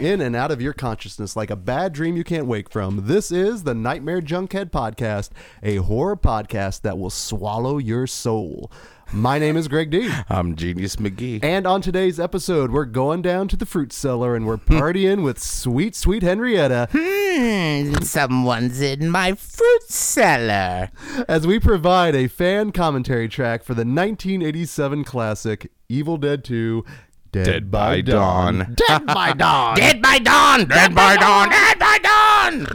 in and out of your consciousness like a bad dream you can't wake from. This is the Nightmare Junkhead Podcast, a horror podcast that will swallow your soul. My name is Greg D. I'm Genius McGee. And on today's episode, we're going down to the fruit cellar and we're partying with sweet, sweet Henrietta Hmm, someone's in my fruit cellar. as we provide a fan commentary track for the 1987 classic Evil Dead 2 Dead, Dead by Dawn. Dead by Dawn. Dead by dawn. Dead by dawn. Dead by dawn.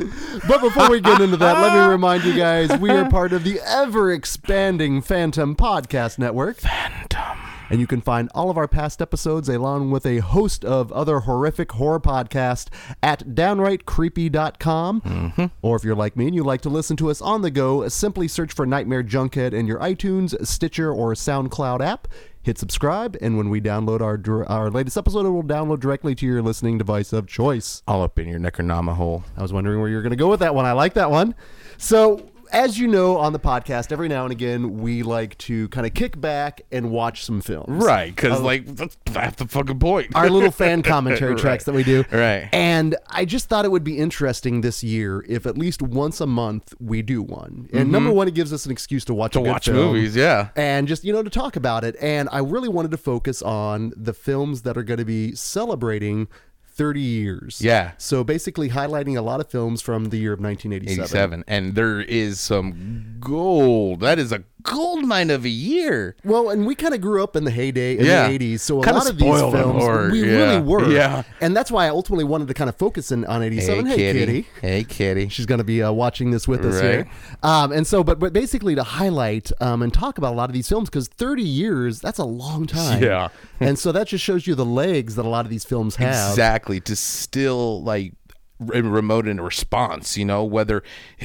But before we get into that, let me remind you guys we are part of the ever expanding Phantom Podcast Network. Phantom. And you can find all of our past episodes along with a host of other horrific horror podcasts at downrightcreepy.com. Mm-hmm. Or if you're like me and you like to listen to us on the go, simply search for Nightmare Junkhead in your iTunes, Stitcher, or SoundCloud app. Hit subscribe, and when we download our our latest episode, it will download directly to your listening device of choice. All up in your Necronama hole. I was wondering where you're going to go with that one. I like that one. So, as you know on the podcast, every now and again, we like to kind of kick back and watch some films. Right, because like that's half the fucking point. Our little fan commentary Right. tracks that we do. Right. And I just thought it would be interesting this year if at least once a month we do one. And number one, it gives us an excuse to watch Mm-hmm. to watch film. movies, yeah. And just, you know, to talk about it. And I really wanted to focus on the films that are going to be celebrating 30 years. Yeah. So basically highlighting a lot of films from the year of 1987. 87 and there is some gold that is a gold mine of a year Well, and we kind of grew up in the heyday in Yeah. the 80s, so a Kinda lot of these films or- we yeah. really were. Yeah. And that's why I ultimately wanted to kind of focus in on 87. Hey, kitty. kitty. hey kitty She's going to be uh, watching this with us here. Um, and so, but, but basically to highlight um, and talk about a lot of these films, because 30 years, that's a long time. Yeah. and so that just shows you the legs that a lot of these films have. exactly to still like remote in response you know whether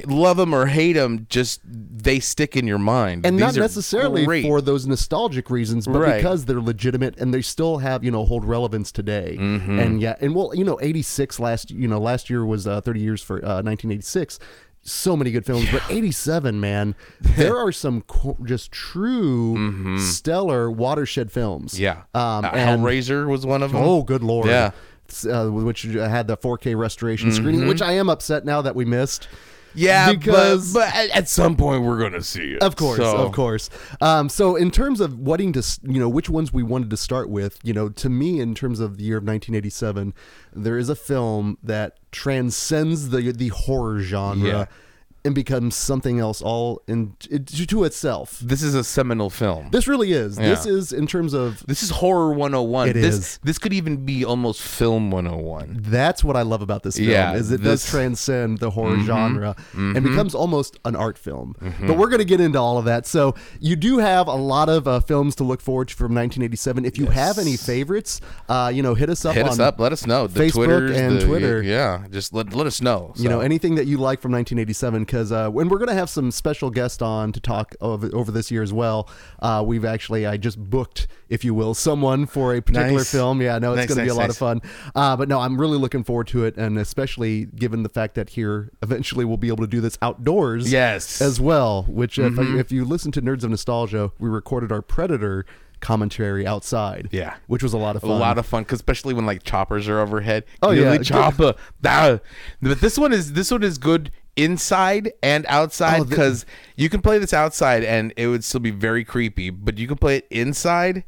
love them or hate them just they stick in your mind And These not necessarily great. for those nostalgic reasons, but Right. because they're legitimate and they still have, you know, hold relevance today. Mm-hmm. And yeah, and well, you know, 86 last, you know, last year was uh, 30 years for uh, 1986. So many good films, but 87, man, there are some co- just true stellar watershed films. Mm-hmm. yeah Um, Uh, and, hellraiser was one of them oh, good lord. Yeah. Uh, which had the 4K restoration screening, which I am upset now that we missed. yeah because- but, but at, some point we're gonna see it Of course, So- of course. Um, so, in terms of wanting to, you know, which ones we wanted to start with, you know, to me, in terms of the year of 1987, there is a film that transcends the the horror genre Yeah. And becomes something else all in it, to itself. this is a seminal film This really is. This is in terms of. This is horror 101. It this, is. This could even be almost film 101. That's what I love about this film Yeah, is it does this- Mm-hmm. transcend the horror genre and becomes almost an art film. Mm-hmm. But we're going to get into all of that. So you do have a lot of uh, films to look forward to from 1987. If you have any favorites, uh, you know, hit us up Hit on us up. Let us know. The Facebook Twitters, and the- Twitter. Yeah, just let, let us know. You know anything that you like from 1987 because uh, when we're going to have some special guests on to talk over, over this year as well. Uh, we've actually I just booked, if you will, someone for a particular Nice. film. Yeah, no, it's Nice, going to be a lot of fun. Uh, but no, I'm really looking forward to it, and especially given the fact that here eventually we'll be able to do this outdoors. Yes. as well. Which if, Mm-hmm. if you listen to Nerds of Nostalgia, we recorded our Predator commentary outside. Yeah. which was a lot of fun. a lot of fun, 'cause especially when like choppers are overhead. Oh, Really yeah. chopper. Ah. But this one is this one is good inside and outside Oh, the- because you can play this outside and it would still be very creepy, but you can play it inside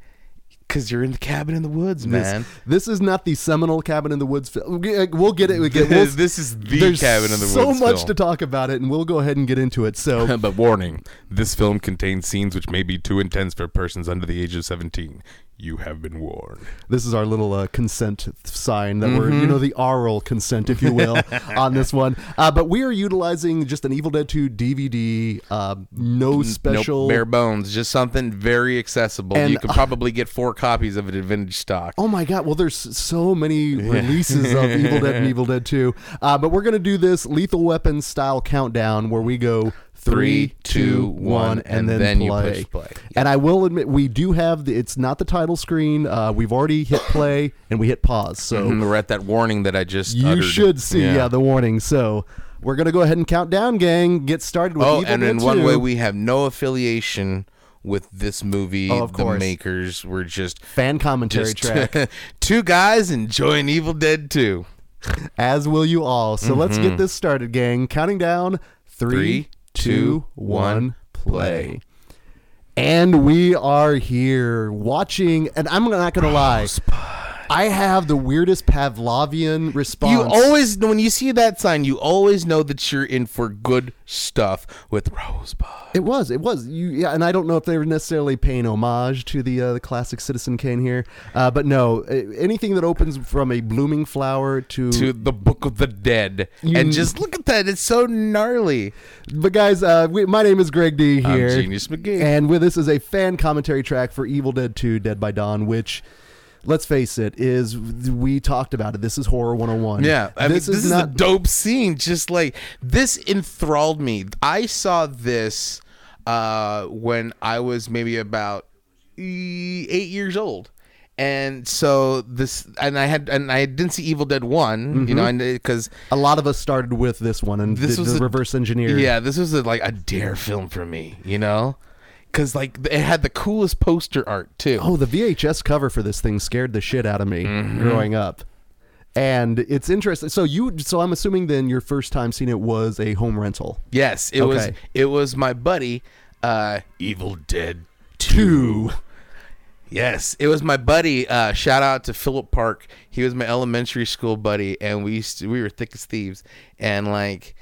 because you're in the cabin in the woods, man. this is not the seminal cabin in the woods film. We'll get it. We get, we'll, This is the Cabin in the So Woods So much film. to talk about it, and we'll go ahead and get into it. So, but warning: this film contains scenes which may be too intense for persons under the age of seventeen. You have been warned. this is our little uh, consent sign that we're, Mm-hmm. you know, the oral consent, if you will, on this one. Uh, but we are utilizing just an Evil Dead 2 DVD, uh, no special. Nope, bare bones, just something very accessible. And, you could probably get four copies of it in vintage stock. Oh my God! Well, there's so many releases of Evil Dead and Evil Dead 2, uh, but we're gonna do this Lethal Weapon style countdown where we go three, two, one, and, then, then you play. play. And I will admit, we do have the. It's not the title screen. Uh, we've already hit play and we hit pause, so Mhm, We're at that warning that I just you uttered. should see yeah. the warning. So we're gonna go ahead and count down, gang. Get started with oh, Evil and in one way, we have no affiliation with this movie. Oh, of the course. makers. We're just fan commentary just track. two guys enjoying Evil Dead 2. As will you all. So let's get mhm. this started, gang. Counting down three, Three, two, one, play. And we are here watching, and I'm not going to lie. I have the weirdest Pavlovian response. You always, when you see that sign, you always know that you're in for good stuff with Rosebud. It was. It was. You, yeah, and I don't know if they were necessarily paying homage to the uh, the classic Citizen Kane here, uh, but no, anything that opens from a blooming flower to. To the Book of the Dead, You- and just look at that; it's so gnarly. But guys, uh, we, my name is Greg D I'm here, Genius McGee. and with this is a fan commentary track for Evil Dead 2: Dead by Dawn, which. Let's face it, is we talked about it. This is horror 101. Yeah, I this mean, is this is not a dope scene. Just like this enthralled me. I saw this uh, when I was maybe about eight years old, and so this, and I had, and I didn't see Evil Dead one, you know, because a lot of us started with this one and This did was the a- reverse engineer. yeah, this was a, like a dare film for me, you know, because like it had the coolest poster art too. Oh, the VHS cover for this thing scared the shit out of me Mm-hmm. growing up. And it's interesting. So you, so I'm assuming then your first time seeing it was a home rental. Yes, it was. It was my buddy, uh, Evil Dead Two. Yes, it was my buddy. Uh, shout out to Philip Park. He was my elementary school buddy, and we used to, we were thick as thieves. And like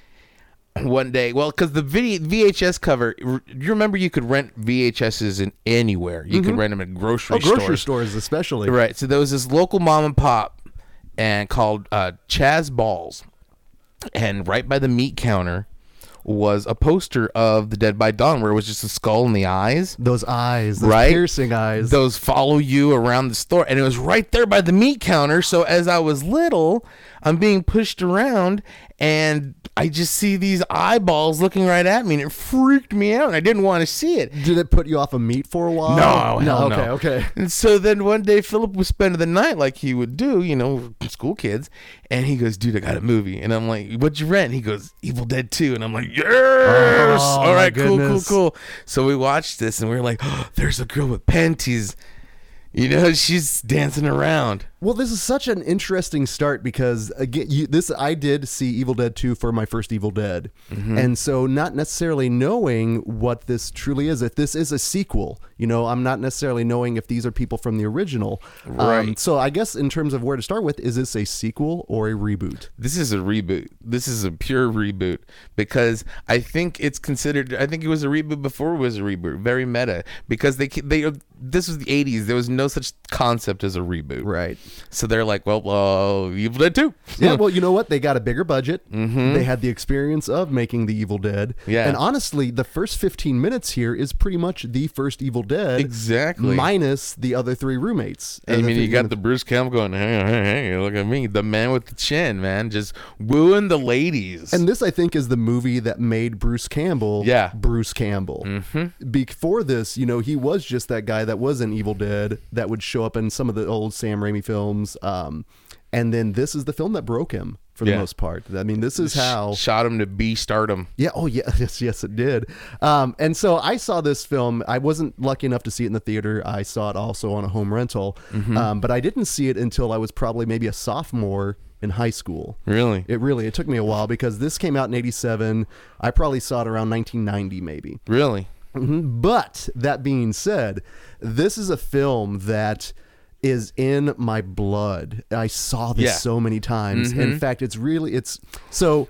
one day, well, because the video, VHS cover, r- you remember you could rent VHSs in anywhere. You could rent them at grocery Oh, grocery stores. stores especially. Right. So there was this local mom and pop, and called uh, Chaz Balls, and right by the meat counter was a poster of the Dead by Dawn, where it was just a skull and the eyes. Those eyes, those Right? piercing eyes. Those follow you around the store, and it was right there by the meat counter. So as I was little, I'm being pushed around, and I just see these eyeballs looking right at me, and it freaked me out. and I didn't want to see it. Did it put you off of meat for a while? No, hell okay, no. okay. Okay. And so then one day Philip was spending the night like he would do, you know, school kids, and he goes, "Dude, I got a movie," and I'm like, "What'd you rent?" He goes, "Evil Dead 2. and I'm like, "Yes, Oh, all right, cool, cool, cool." So we watched this, and we were like, oh, "There's a girl with panties." You know, she's dancing around. Well, this is such an interesting start because again, you, this I did see Evil Dead 2 for my first Evil Dead, Mm-hmm. and so not necessarily knowing what this truly is. If this is a sequel, you know, I'm not necessarily knowing if these are people from the original. Um, Right. so I guess in terms of where to start with, is this a sequel or a reboot? This is a reboot. This is a pure reboot because I think it's considered. I think it was a reboot before it was a reboot. Very meta because they they this was the '80s. There was no such concept as a reboot. Right. So they're like, well, uh, Evil Dead 2. Yeah, well, you know what? They got a bigger budget. They had the experience of making the Evil Dead. Mm-hmm. Yeah. And honestly, the first 15 minutes here is pretty much the first Evil Dead. Exactly. Minus the other three roommates. I mean, you got the Bruce Campbell going, hey, hey, hey, look at me, the man with the chin, man, just wooing the ladies. And this, I think, is the movie that made Bruce Campbell. Yeah. Mm-hmm. Bruce Campbell. Before this, you know, he was just that guy that was in Evil Dead that would show up in some of the old Sam Raimi films. Um, and then this is the film that broke him for the Yeah. most part. I mean, this is how. shot him to be stardom. Yeah. Oh, yeah. Yes. Yes, it did. Um, and so I saw this film. I wasn't lucky enough to see it in the theater. I saw it also on a home rental. Mm-hmm. Um, but I didn't see it until I was probably maybe a sophomore in high school. Really? It really it took me a while because this came out in '87. I probably saw it around 1990, maybe. Really? Mhm. But that being said, this is a film that is in my blood. I saw this Yeah. Mm-hmm. so many times. In fact, it's really it's so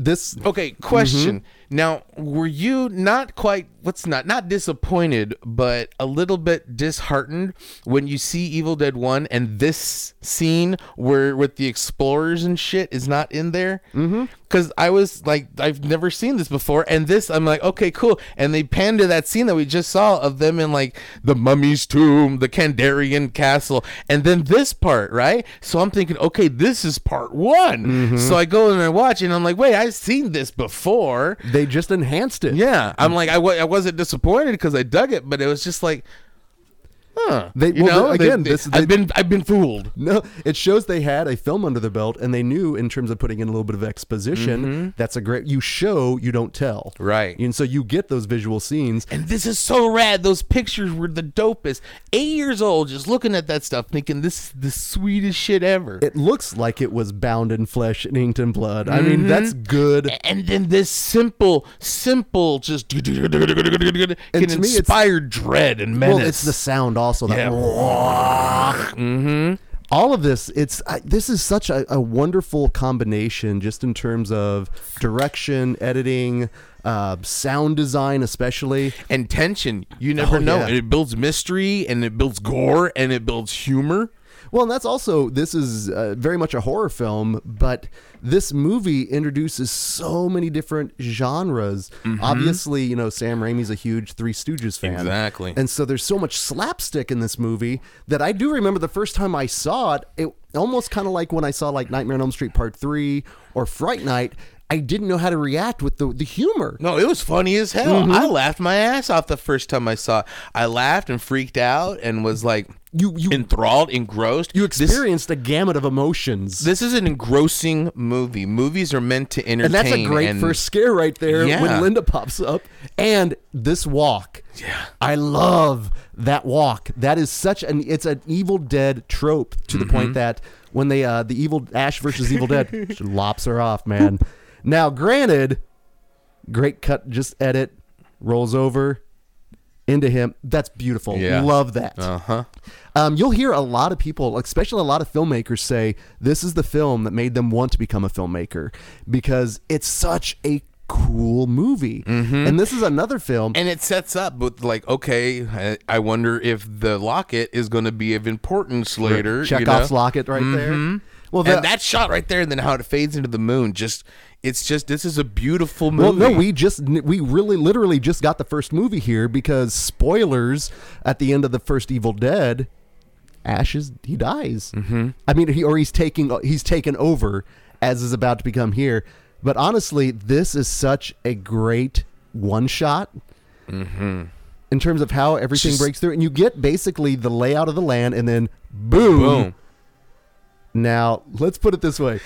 this Okay, question. Now, were you not quite what's not not disappointed, but a little bit disheartened when you see Evil Dead 1 and this scene where with the explorers and shit is not in there? Mm-hmm. Cuz I was like I've never seen this before and this I'm like, okay, cool. And they panned to that scene that we just saw of them in like the mummy's tomb, the Kandarian castle, and then this part, right? So I'm thinking, okay, this is part 1. Mm-hmm. So I go and I watch and I'm like, wait, I've seen this before. they just enhanced it. Yeah, I'm mm. like I w- I wasn't disappointed because I dug it, but it was just like, huh. They- you well, know, again, they- this- they- I've been I've been fooled. No, it shows they had a film under their belt and they knew in terms of putting in a little bit of exposition. That's a great. You show, you don't tell. Mm-hmm. Right. And so you get those visual scenes. And this is so rad. Those pictures were the dopest. Eight years old, just looking at that stuff, thinking this is the sweetest shit ever. It looks like it was bound in flesh and inked in blood. I mean, that's Mm-hmm. good. and then this simple, simple, just can it's- inspire dread and menace. Well, it's the sound also. That Yeah. mm-hmm. all of this it's I, this is such a, a wonderful combination just in terms of direction editing uh, sound design especially and tension. You never Oh, know. yeah. It builds mystery, and it builds gore, and it builds humor. Well and that's also this is uh, very much a horror film but this movie introduces so many different genres obviously you know sam raimi's a huge three stooges fan Exactly. and so there's so much slapstick in this movie that i do remember the first time i saw it it almost kind of like when i saw like nightmare on elm street part 3 or fright night i didn't know how to react with the, the humor No, it was funny as hell. Mm-hmm. I laughed my ass off the first time I saw it. I laughed and freaked out and was like You- you- enthralled, engrossed. you experienced a gamut of emotions This is an engrossing movie. Movies are meant to entertain. and that's a great and- first scare right there Yeah. when Linda pops up. And this walk. Yeah. I love that walk. That is such an it's an Evil Dead trope to the Mm-hmm. point that when they uh the evil Ash versus Evil Dead she lops her off, man. now granted, great cut, just edit, rolls over into him. That's beautiful. Yeah. Love that. Uh huh. Um, you'll hear a lot of people, especially a lot of filmmakers, say this is the film that made them want to become a filmmaker because it's such a cool movie. And this is another film. And it sets up with like, okay, I, I wonder if the locket is going to be of importance later. you know? locket right there. Well, and that shot right there, and then how it fades into the moon. Just, it's just this is a beautiful movie. well, no, we just we really literally just got the first movie here because spoilers at the end of the first Evil Dead, Ash is he dies. Mm-hmm. I mean, he or he's taking he's taken over as is about to become here. But honestly, this is such a great one shot. In terms of how everything Just- breaks through, and you get basically the layout of the land, and then boom. boom. Now let's put it this way: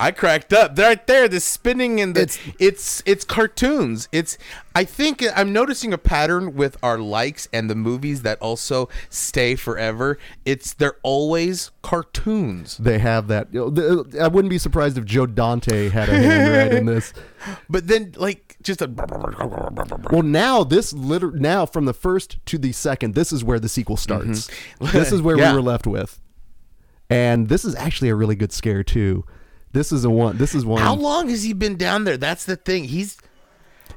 I cracked up right there. The spinning and the It's- it's it's cartoons. It's I think I'm noticing a pattern with our likes and the movies that also stay forever. It's they're always cartoons. they have that. the- uh, I wouldn't be surprised if Joe Dante had a hand in this. But then like just a Well, now this liter- now from the first to the second, this is where the sequel mm-hmm. starts. this is where Yeah. we were left with, and this is actually a really good scare too. This is a one. This is one. How long has he been down there? That's the thing. He's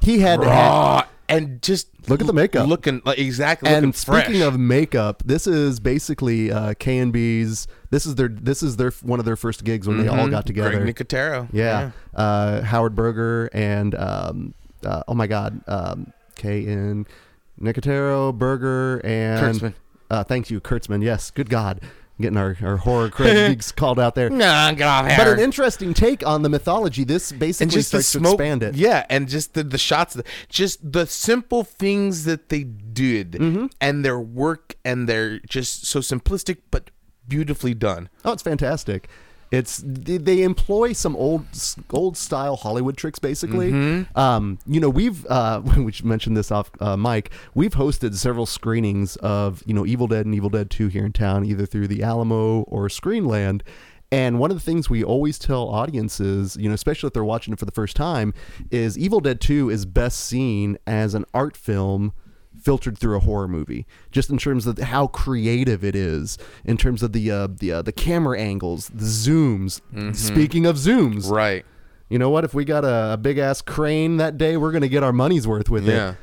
he had, raw and just Look at the makeup. looking like exactly looking and speaking fresh. of makeup, this is basically uh, KNB's. This is their this is their one of their first gigs when they all got together. Mm-hmm. Greg Nicotero. Yeah. Uh, Howard Berger and um, uh, oh my God, um, K and Nicotero, Berger, and Kurtzman. Uh, thanks you, Kurtzman. Yes, good God, getting our, our horror critics called out there. Nah, get off But an interesting take on the mythology. This basically and just starts to expand it. yeah, and just the, the shots, just the simple things that they did, Mm-hmm. and their work, and they're just so simplistic but beautifully done. Oh, it's fantastic. It's they, they employ some old old style Hollywood tricks, basically. Mm-hmm. Um, you know, we've uh, we should mention this off uh, mic. We've hosted several screenings of you know Evil Dead and Evil Dead Two here in town, either through the Alamo or Screenland. And one of the things we always tell audiences, you know, especially if they're watching it for the first time, is Evil Dead Two is best seen as an art film filtered through a horror movie just in terms of how creative it is in terms of the uh, the uh, the camera angles the zooms speaking of zooms Right. you know what if we got a, a big ass crane that day we're gonna get our money's worth with Yeah. it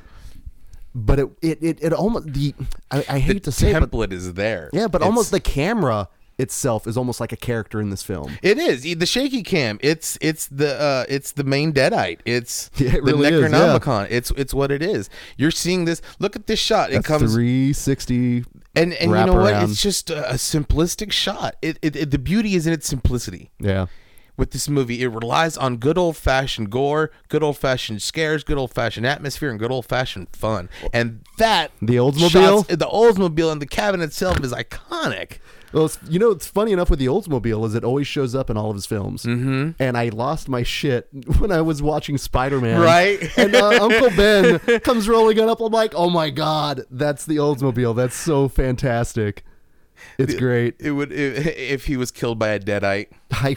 but it it it, it almost the I, I hate The to say it, but template is there. yeah but It's- almost the camera itself is almost like a character in this film It is the shaky cam. It's it's the uh, it's the main deadite. It's Yeah, it the really is, yeah. Necronomicon. It's it's what it is. You're seeing this. Look at this shot. It comes 360 and and you know what? It's just a, a simplistic shot. It, it, it the beauty is in its simplicity. yeah with this movie. It relies on good old fashioned gore, good old fashioned scares, good old fashioned atmosphere, and good old fashioned fun. And that The Oldsmobile? shots- the Oldsmobile and the cabin itself is iconic. Well, it's, you know, it's funny enough with the Oldsmobile is it always shows up in all of his films. Mm-hmm. And I lost my shit when I was watching Spider Man. Right. And uh, Uncle Ben comes rolling it up. I'm like, oh my god, that's the Oldsmobile. That's so fantastic. It's great. It would if, if he was killed by a deadite. I,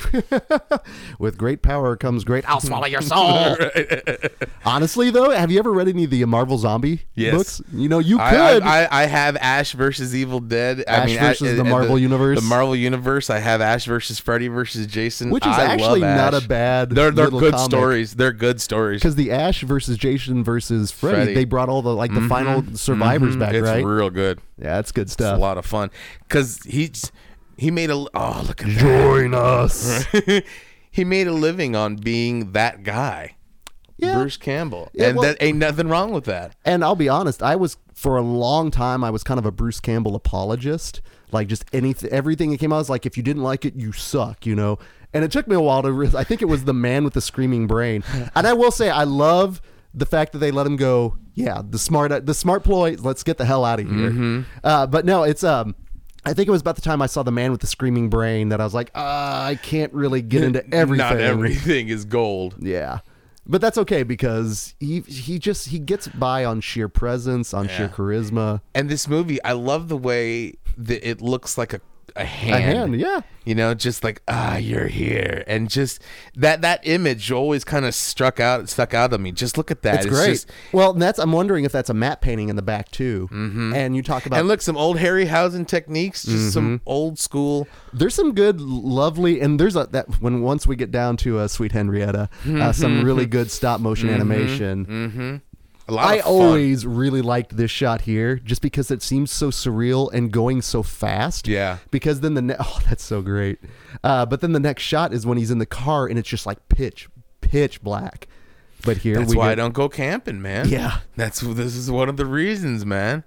with great power comes great. I'll swallow your soul. Honestly, though, have you ever read any of the Marvel Zombie Yes. books? You know, you I, could. I, I, I have Ash versus Evil Dead. I Ash mean, versus Ash- the uh, Marvel universe. The Marvel universe. I have Ash versus Freddy versus Jason, Which is I actually not a bad They're they're good comic. stories. They're good stories. because the Ash versus Jason versus Freddy, Freddy. they brought all the like the final survivors back, it's right? real good. Yeah, that's good stuff. It's a lot of fun because he's he made a oh look at Join us. he made a living on being that guy, Yeah. Bruce Campbell, Yeah, and well- that ain't nothing wrong with that. And I'll be honest, I was for a long time I was kind of a Bruce Campbell apologist. Like just anything, everything that came out I was like, if you didn't like it, you suck, you know. And it took me a while to. Re- I think it was the man with the screaming brain. And I will say, I love the fact that they let him go. Yeah, the smart, the smart ploy. Let's get the hell out of here. Mm-hmm. Uh, but no, it's um. I think it was about the time I saw the man with the screaming brain that I was like, uh, I can't really get into everything. Not everything is gold. Yeah. But that's okay because he he just he gets by on sheer presence, on sheer charisma. And this movie, I love the way that it looks like a a hand. A hand, yeah. You know, just like ah, you're here, and just that that image always kind of struck out, stuck out of me. Just look at that. It's, great. just- well, that's I'm wondering if that's a matte painting in the back too. Mm-hmm. And you talk about and look, some old Harryhausen techniques, just some Mm-hmm. old school. there's some good, lovely, and there's a that when once we get down to uh, Sweet Henrietta, uh, some really good stop motion animation. I always really liked this shot here, just because it seems so surreal and going so fast. Yeah. Because then the ne- oh, that's so great. Uh, but then the next shot is when he's in the car and it's just like pitch, pitch black. But here That's why I don't go camping, man. Yeah. That's this is one of the reasons, man.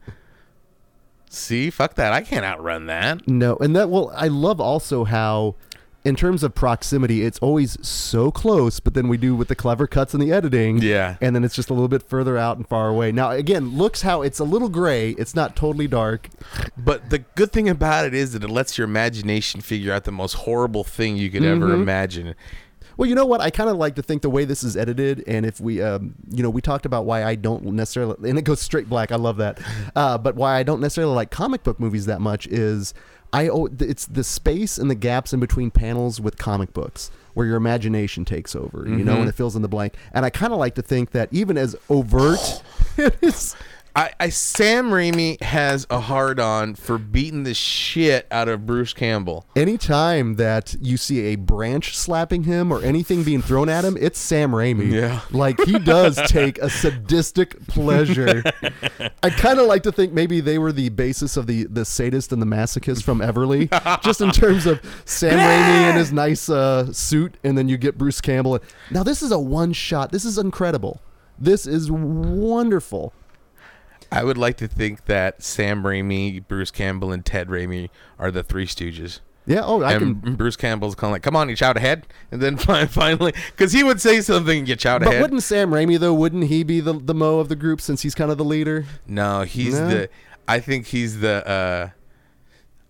See, fuck that. I can't outrun that. No, and that well, I love also how, in terms of proximity, it's always so close, but then we do with the clever cuts and the editing. Yeah. and then it's just a little bit further out and far away. Now, again, looks how it's a little gray. It's not totally dark. But the good thing about it is that it lets your imagination figure out the most horrible thing you could ever Mm-hmm. imagine. Well, you know what? I kind of like to think the way this is edited, and if we, um, you know, we talked about why I don't necessarily, and it goes straight black. I love that. Uh, but why I don't necessarily like comic book movies that much is I, it's the space and the gaps in between panels with comic books where your imagination takes over, you know, and mm-hmm. it fills in the blank. And I kind of like to think that even as overt it is, I, I Sam Raimi has a hard on for beating the shit out of Bruce Campbell. anytime that you see a branch slapping him or anything being thrown at him, it's Sam Raimi. Yeah. Like he does take a sadistic pleasure. I kind of like to think maybe they were the basis of the the sadist and the masochist from Everly, just in terms of Sam Raimi in his nice uh, suit, and then you get Bruce Campbell. Now this is a one shot. This is incredible. This is wonderful. I would like to think that Sam Raimi, Bruce Campbell, and Ted Raimi are the Three Stooges. Yeah. Oh, I and can. Bruce Campbell's kind of like, "Come on, you shout ahead," and then finally, because he would say something, and you shout ahead. But wouldn't Sam Raimi though? Wouldn't he be the the Moe of the group since he's kind of the leader? No, he's No? the. I think he's the. uh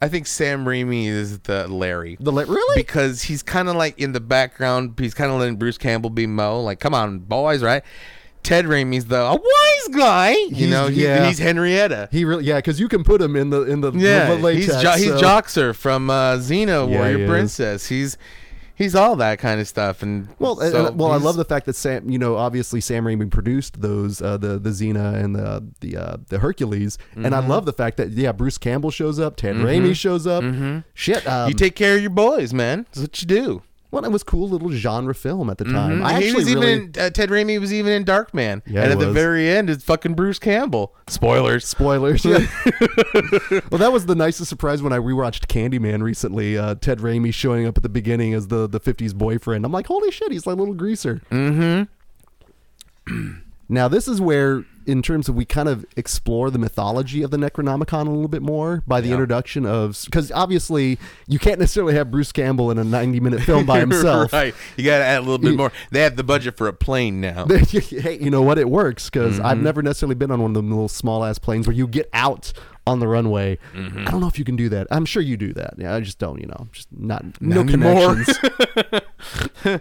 I think Sam Raimi is the Larry. The le- really? because he's kind of like in the background. He's kind of letting Bruce Campbell be Moe. Like, come on, boys, right? Ted Raimi's the a wise guy. You He's- know, he, yeah. he's Henrietta. He really, yeah, because you can put him in the in the Yeah, the latex. he's jo- he's Joxer from uh, Xena Yeah, Warrior he. Princess. He's he's all that kind of stuff. And Well, so and- well, I love the fact that Sam, you know, obviously Sam Raimi produced those, uh, the the Xena and the the uh, the Hercules, and Mm-hmm. I love the fact that yeah, Bruce Campbell shows up, Ted Raimi shows up. Shit, um, you take care of your boys, man. That's what you do. Well, it was cool little genre film at the time. I he actually was even really in, uh, Ted Raimi was even in Darkman. Yeah, and at the very end, it's fucking Bruce Campbell. Spoilers. spoilers. Yeah. well, that was the nicest surprise when I rewatched Candyman recently. Uh, Ted Raimi showing up at the beginning as the the '50s boyfriend. I'm like, holy shit, he's like a little greaser. Mm-hmm. Now this is where in terms of we kind of explore the mythology of the Necronomicon a little bit more by the Yeah. introduction of because obviously you can't necessarily have Bruce Campbell in a 90 minute film by himself. right. You got to add a little bit more. They have the budget for a plane now. hey, you know what? It works because I've Mm-hmm. never necessarily been on one of them little small ass planes where you get out on the runway. Mm-hmm. I don't know if you can do that. I'm sure you do that. Yeah, I just don't. You know, just not no Not anymore. connections.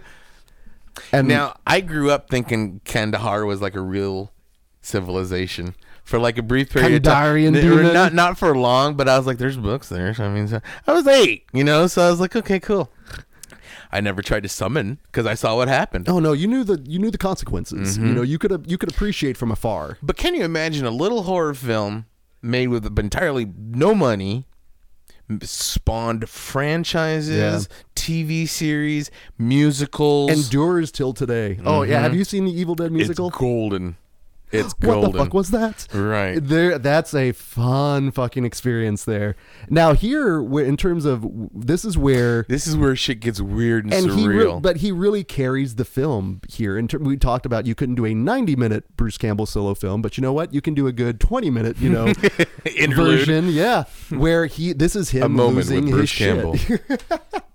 and Now, I grew up thinking Kandahar was like a real civilization. For like a brief period Kandarian of time, not not for long, but I was like, "There's books there." So, I mean, so, I was eight, you know, so I was like, "Okay, cool." I never tried to summon because I saw what happened. oh no, you knew the you knew the consequences. Mm-hmm. You know, you could you could appreciate from afar. But can you imagine a little horror film made with entirely no money, spawned franchises, TV series, musicals? Endures till today. Oh yeah, have you seen the Evil Dead musical? Mm-hmm. It's golden. It's what the fuck was that? Right. There, that's a fun fucking experience there. Now here, in terms of this is where This is where shit gets weird and, and he re- surreal. but he really carries the film here in ter- we talked about you couldn't do a 90 minute bruce campbell solo film but you know what you can do a good 20 minute you know version yeah where he this is him losing his Campbell. shit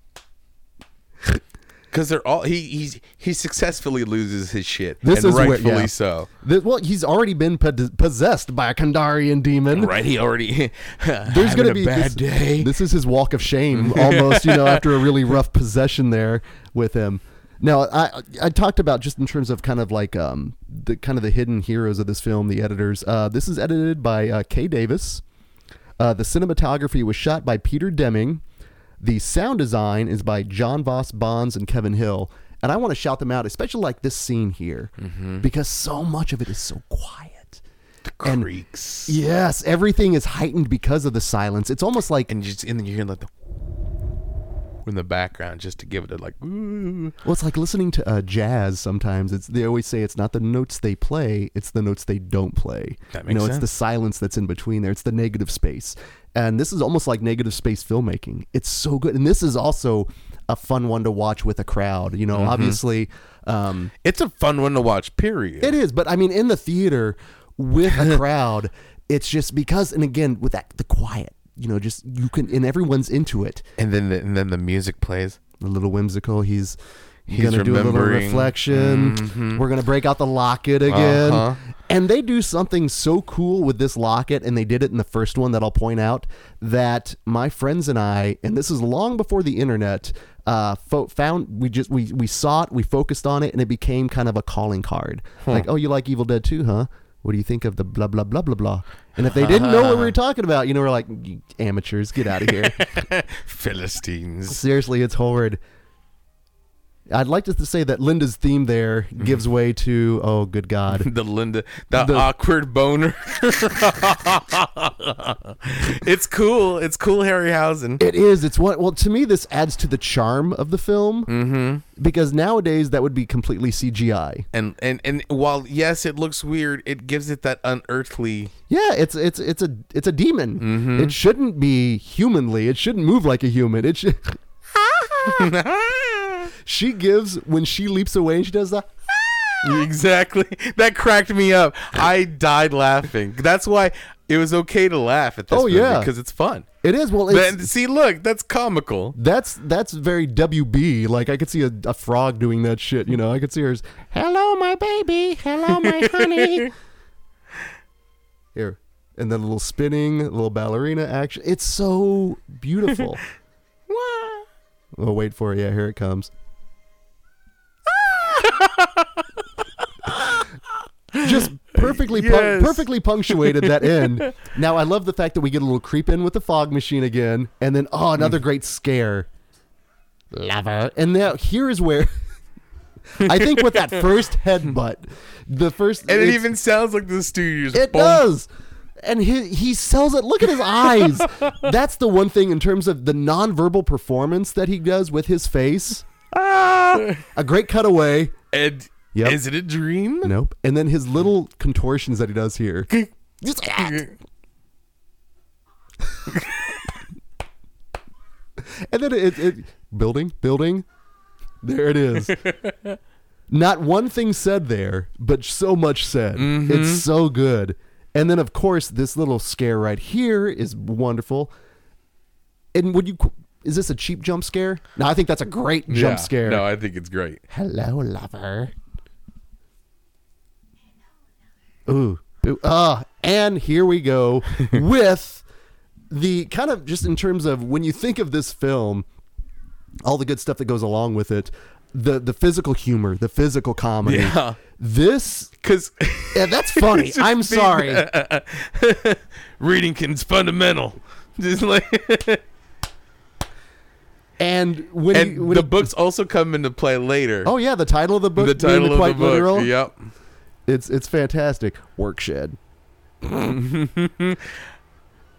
Because they're all he he's he successfully loses his shit. This and is where- rightfully yeah. so. Th- well he's already been po- possessed by a kandarian demon Right? He already there's gonna a be bad this, day. this is his walk of shame almost you know after a really rough possession there with him now i i talked about just in terms of kind of like um the kind of the hidden heroes of this film the editors uh this is edited by uh, kaye davis uh, the cinematography was shot by peter deming the sound design is by john voss bonds and kevin hill and i want to shout them out especially like this scene here Mm-hmm. because so much of it is so quiet and- creaks. Yes, everything is heightened because of the silence. It's almost like and just and then you hear like the in the background just to give it a like ooh. well, it's like listening to uh, jazz. Sometimes it's they always say it's not the notes they play, it's the notes they don't play. That you know, makes it's the silence that's in between there. It's the negative space, and this is almost like negative space filmmaking. It's so good, and this is also a fun one to watch with a crowd. You know, Mm-hmm. obviously. Um, It's a fun one to watch. Period. It is, but I mean, in the theater with a crowd, it's just because, and again, with that the quiet, you know, just you can, and everyone's into it. and then the, and then the music plays. A little whimsical. He's. He's gonna do a little reflection. We're gonna break out the locket again, Uh-huh. and they do something so cool with this locket, and they did it in the first one that I'll point out. That my friends and I, and this is long before the internet, uh, fo- found we just we we saw it, we focused on it, and it became kind of a calling card. Like, oh, you like Evil Dead too, huh? What do you think of the blah blah blah blah blah? And if they didn't know what we were talking about, you know, we're like, amateurs, get out of here. Philistines. Seriously, it's horrid. I'd like to say that Linda's theme there gives way to oh good god. the Linda, the, The- awkward boner. it's cool. It's cool, Harryhausen. It is. It's what. Well, to me, this adds to the charm of the film mm-hmm. because nowadays that would be completely CGI. And and and while yes, it looks weird, it gives it that unearthly. Yeah, it's it's it's a it's a demon. It shouldn't be humanly. It shouldn't move like a human. It should. she gives when she leaps away and she does the. exactly. That cracked me up. I died laughing. That's why it was okay to laugh at this Oh, yeah. because it's fun. It is well. It's, But see, look, that's comical. That's that's very WB. Like I could see a, a frog doing that shit. You know, I could see her. as, Hello, my baby. Hello, my honey. Here, and then a little spinning, a little ballerina action. It's so beautiful. oh, wait for it. Yeah, here it comes. Just perfectly, pun- Yes. perfectly punctuated that end. Now I love the fact that we get a little creep in with the fog machine again, and then oh, another great scare. Lover, and now here is where I think with that first headbutt, the first And it even sounds like the studio's it boom. does. And he he sells it. Look at his eyes. That's the one thing in terms of the nonverbal performance that he does with his face. Ah! A great cutaway. And Yep. is it a dream? Nope. And then his little contortions that he does here. And then it, it building, building. There it is. Not one thing said there, but so much said. Mm-hmm. It's so good. And then, of course, this little scare right here is wonderful. And would you? Is this a cheap jump scare? No, I think that's a great jump Yeah. scare. No, I think it's great. Hello, lover. Ooh, ooh, ah, and here we go with the kind of just in terms of when you think of this film, all the good stuff that goes along with it, the the physical humor, the physical comedy. Yeah. This, Because yeah, that's funny. I'm sorry. reading's fundamental. Just like And when, and you, when the you- books also come into play later. oh yeah, the title of the book, the being title of quite the book. literal, Yep. It's it's fantastic. Workshed. and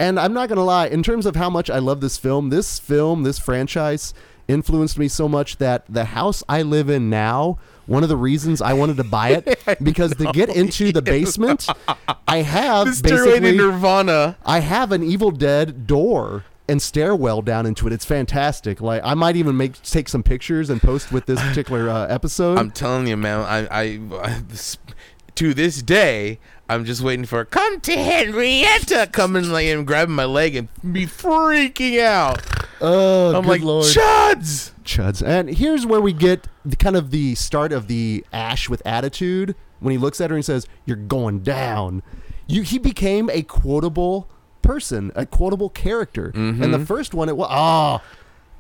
I'm not gonna lie, in terms of how much I love this film, this film, this franchise influenced me so much that the house I live in now, one of the reasons I wanted to buy it, because to get into the basement, I have to basically Nirvana. I have an Evil Dead door and stairwell down into it. It's fantastic. Like I might even make take some pictures and post with this particular uh, episode. I'm telling you, man. I, I, I to this day, I'm just waiting for come to Henrietta coming like and grabbing my leg and be freaking out. oh, I'm good like lord. chuds. chuds. And here's where we get the, kind of the start of the Ash with attitude when he looks at her and says, "You're going down." You he became a quotable person, a quotable character. And Mm-hmm. the first one, it was ah.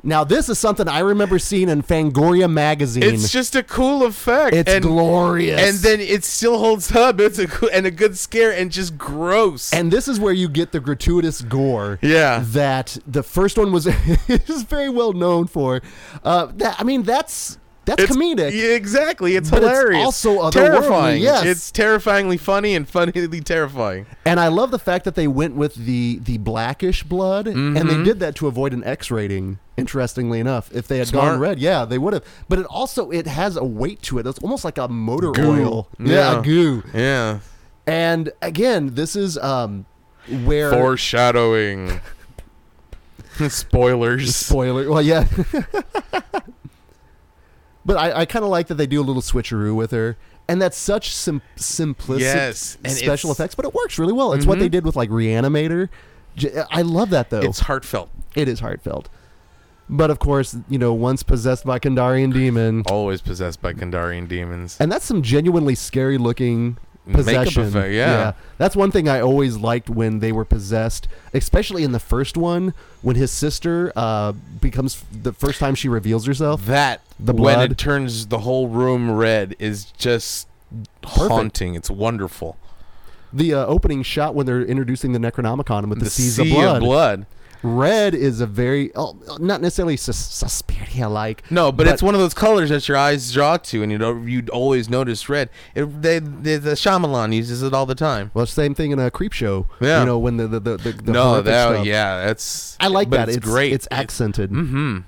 Now this is something I remember seeing in Fangoria magazine. It's just a cool effect. It's and, glorious. And then it still holds up. It's a cool, and a good scare and just gross. and this is where you get the gratuitous gore. Yeah. That the first one was is very well known for. Uh, that I mean, that's that's It's- comedic. Yeah, exactly. It's But it's also terrifying. yes. It's terrifyingly funny and funnily terrifying. And I love the fact that they went with the the blackish blood, and Mm-hmm. they did that to avoid an X rating. Interestingly enough, if they had Smart. gone red, yeah, they would have. But it also it has a weight to it. It's almost like a motor Goo. oil. Yeah, Yeah. goo. Yeah. And again, this is um where Foreshadowing. Spoilers. spoiler. Well, yeah. but I, I kind of like that they do a little switcheroo with her, and that's such sim- simplistic Yes, and special Mm-hmm. effects. But it works really well. It's what they did with like Reanimator. J- I love that though. It's heartfelt. it is heartfelt. But of course, you know, once possessed by Kandarian demon, Always possessed by Kandarian demons. and that's some genuinely scary looking possession. effect, yeah. that's one thing I always liked when they were possessed, especially in the first one when his sister uh, becomes the first time she reveals herself. That The when blood. it turns the whole room red is just haunting. It's wonderful. The uh, opening shot when they're introducing the Necronomicon with the, the seas sea of blood. blood. Red is a very oh, not necessarily sus- Suspiria like. No, but, it's one of those colors that your eyes draw to, and you know you'd always notice red. It, they, they, the Shyamalan uses it all the time. Well, same thing in a creep show. Yeah. You know when the the the, the, the no, that stuff. yeah, that's. I like that. It's, It's great. It's accented. Mm-hmm.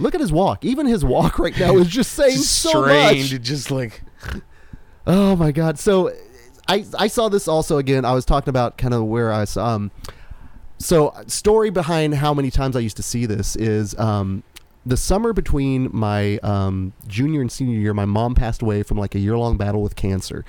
Look at his walk. Even his walk right now is just saying so strained, much. just like Oh my god. So I I saw this also again. I was talking about kind of where I saw um so story behind how many times I used to see this is um the summer between my um, junior and senior year, my mom passed away from like a year long battle with cancer.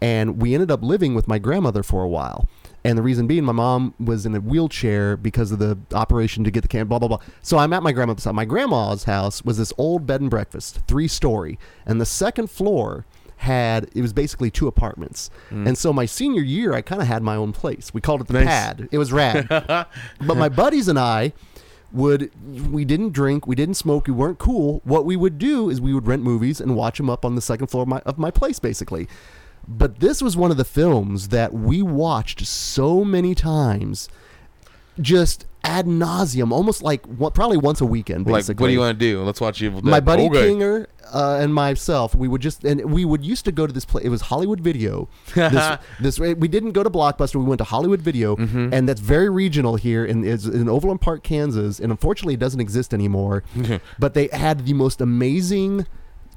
And we ended up living with my grandmother for a while. And the reason being, my mom was in a wheelchair because of the operation to get the can, blah, blah, blah. So I'm at my grandmother's house. My grandma's house was this old bed and breakfast, three story. And the second floor had, it was basically two apartments. Mm. And so my senior year, I kind of had my own place. We called it the Nice. pad. It was rad. but my buddies and I, would we didn't drink, we didn't smoke, we weren't cool. What we would do is we would rent movies and watch them up on the second floor of my of my place, basically. But this was one of the films that we watched so many times, just ad nauseum, almost like probably once a weekend. like Basically, what do you want to do? Let's watch Evil Dead. my buddy okay. Kinger uh, and myself, we would just and we would used to go to this place. It was Hollywood Video. this, this we didn't go to Blockbuster. We went to Hollywood Video, Mm-hmm. and that's very regional here in is in Overland Park, Kansas. And unfortunately, it doesn't exist anymore. but they had the most amazing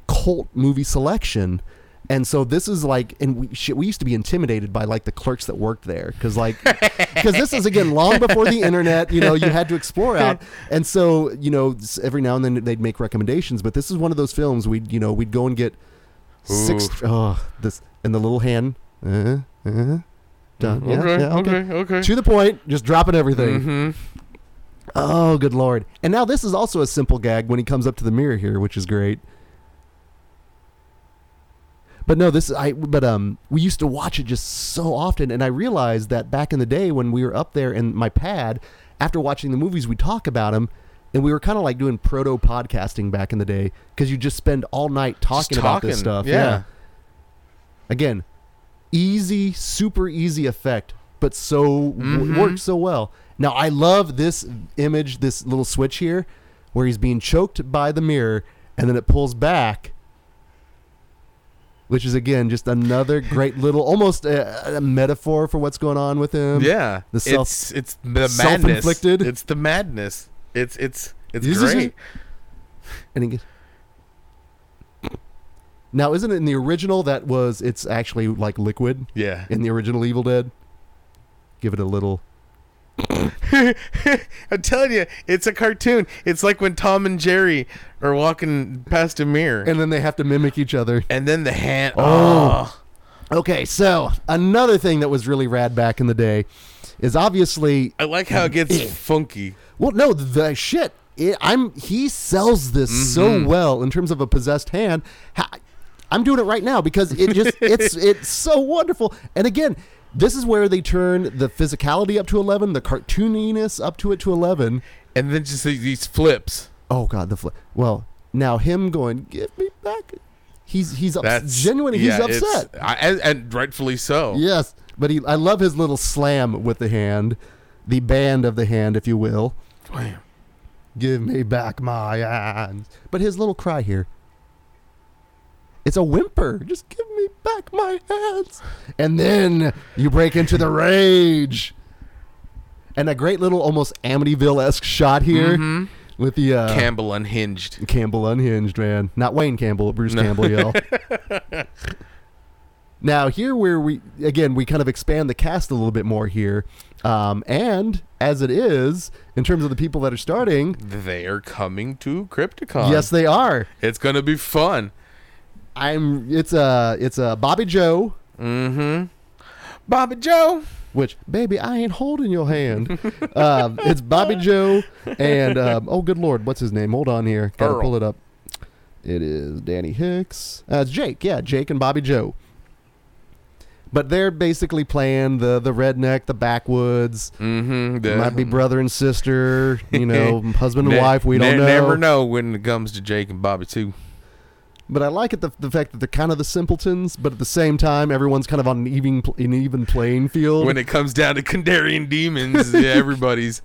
cult movie selection. And so this is like, and we shit, we used to be intimidated by like the clerks that worked there because like, because this is again long before the internet. You know, you had to explore out, and so you know every now and then they'd make recommendations. But this is one of those films we would you know we'd go and get Six. Oof. Oh, this and the little hand. Uh, uh, done. Yeah, okay, yeah, okay. okay, okay. To the point, just dropping everything. hmm Oh, good lord! And now this is also a simple gag when he comes up to the mirror here, which is great. But no, this I but um we used to watch it just so often, and I realized that back in the day when we were up there in my pad, after watching the movies, we talk about them, and we were kind of like doing proto podcasting back in the day because you just spend all night talking, Just about this talking, stuff. yeah. Again, easy, super easy effect, but so w- Mhm. works so well. Now I love this image, this little switch here, where he's being choked by the mirror, and then it pulls back, which is again just another great little, almost a, a metaphor for what's going on with him. Yeah, The self- it's it's the madness. self-inflicted. It's the madness. It's it's it's This great. and he gets. Now, isn't it in the original that was it's actually like liquid Yeah. in the original Evil Dead? Give it a little. I'm telling you, it's a cartoon. It's like when Tom and Jerry are walking past a mirror, and, then they have to mimic each other. And then the hand. Oh. Oh, Okay, so another thing that was really rad back in the day is obviously I like how it gets funky. well, no, the shit. It, I'm he sells this so Mm-hmm. well in terms of a possessed hand. I'm doing it right now because it just it's it's so wonderful. And again, this is where they turn the physicality up to eleven, the cartooniness up to it to eleven. And then just these flips. Oh god, the flip. Well, now him going, give me back. He's he's ups- That's genuinely he's yeah, it's- upset. I, and, and rightfully so. Yes, but he I love his little slam with the hand, the band of the hand, if you will. Wham. Give me back my hands. But his little cry here. It's a whimper. Just give me back my hands. And then you break into the rage. And a great little almost Amityville esque shot here Mhm. with the uh, Campbell unhinged. Campbell unhinged, man. Not Wayne Campbell, Bruce No. Campbell, y'all. now, here where we, again, we kind of expand the cast a little bit more here. Um, and as it is, in terms of the people that are starting, They are coming to Crypticon. yes, they are. it's gonna be fun. I'm, it's a, it's a Bobby Joe, Mm-hmm. Bobby Joe. which, baby, I ain't holding your hand. um, it's Bobby Joe and, um, oh, good Lord, what's his name? Hold on here. Gotta Earl. pull it up. It is Danny Hicks. Uh, it's Jake. Yeah, Jake and Bobby Joe. But they're basically playing the the redneck, the backwoods. Mm-hmm. The, Might be brother and sister, you know, husband and Ne- wife. We don't ne- know. Never know when it comes to Jake and Bobby too. But I like it the, the fact that they're kind of the simpletons, but at the same time, everyone's kind of on an even an even playing field. When it comes down to Kandarian demons, yeah, everybody's.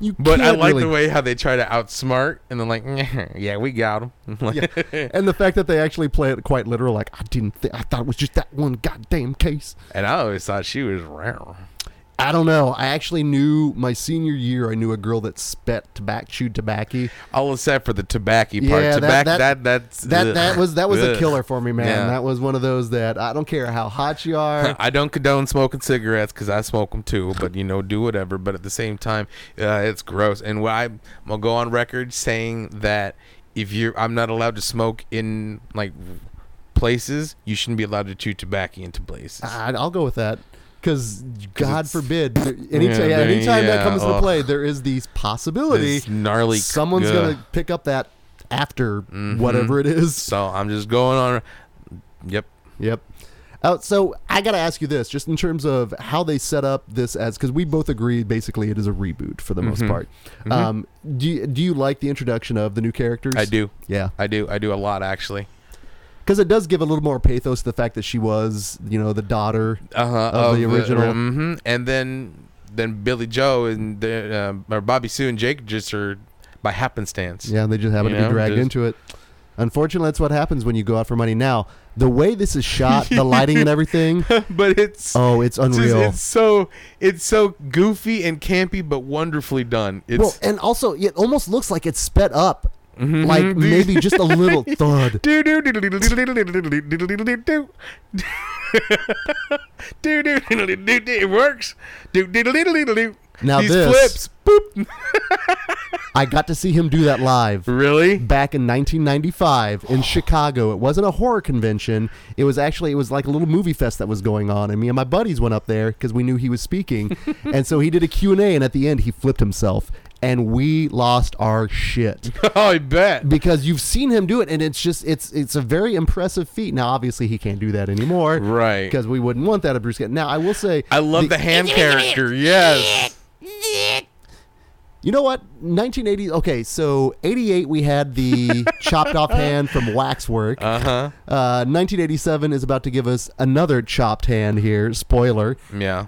you But I like really- the way how they try to outsmart, and then like, yeah, we got him. and the fact that they actually play it quite literal. Like I didn't, th- I thought it was just that one goddamn case. and I always thought she was rare. I don't know. I actually knew my senior year. I knew a girl that spat tobacco, chewed tobacco. All except for the tobacco part. Yeah, that- tobacco, that- that, that's That ugh. that was that was a killer for me, man. Yeah. That was one of those that I don't care how hot you are. I don't condone smoking cigarettes because I smoke them too, but you know, do whatever. But at the same time, uh, it's gross. And I, I'm gonna go on record saying that if you're, I'm not allowed to smoke in like places. You shouldn't be allowed to chew tobacco into places. I, I'll go with that. Because God forbid, anytime, Yeah, anytime that yeah, comes into play, there is these possibility This gnarly. someone's ugh. gonna pick up that after Mhm. whatever it is. So I'm just going on. Yep. Yep. Uh, so I got to ask you this, just in terms of how they set up this as, because we both agree basically it is a reboot for the most Mhm. part. Um, do you, do you like the introduction of the new characters? I do. Yeah, I do. I do a lot actually. Because it does give a little more pathos to the fact that she was, you know, the daughter. Uh huh. Of the original. hmm And then then Billy Joe and the, uh, or Bobby Sue and Jake just are by happenstance. Yeah, they just happen You to be dragged just- into it. Unfortunately, that's what happens when you go out for money. Now, the way this is shot, the lighting and everything, but it's oh, it's unreal. it's so it's so goofy and campy, but wonderfully done. It's well, and also it almost looks like it's sped up, Mhm. like maybe just a little thud. do do do. Do do do do do do. It works. Do do do do do do. Now These this, flips. Boop. I got to see him do that live. Really? back in 1995 in Chicago. It wasn't a horror convention. It was actually it was like a little movie fest that was going on, and me and my buddies went up there because we knew he was speaking, and so he did a Q and A, and at the end he flipped himself, and we lost our shit Oh, I bet. because you've seen him do it, and it's just it's it's a very impressive feat. Now, obviously, he can't do that anymore, Right. Because we wouldn't want that of Bruce. Now, I will say, I love the hand character. Yes. You know what? 1980. Okay, so 88 we had the chopped off hand from Waxwork. Uh huh. Uh, 1987 is about to give us another chopped hand here. Spoiler. Yeah.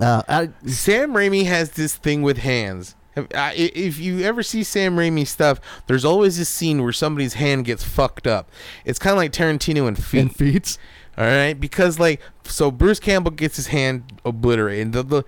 Uh, I, Sam Raimi has this thing with hands. If you ever see Sam Raimi stuff, there's always this scene where somebody's hand gets fucked up. It's kind of like Tarantino and feet. and feet. All right, because like so Bruce Campbell gets his hand obliterated. The, the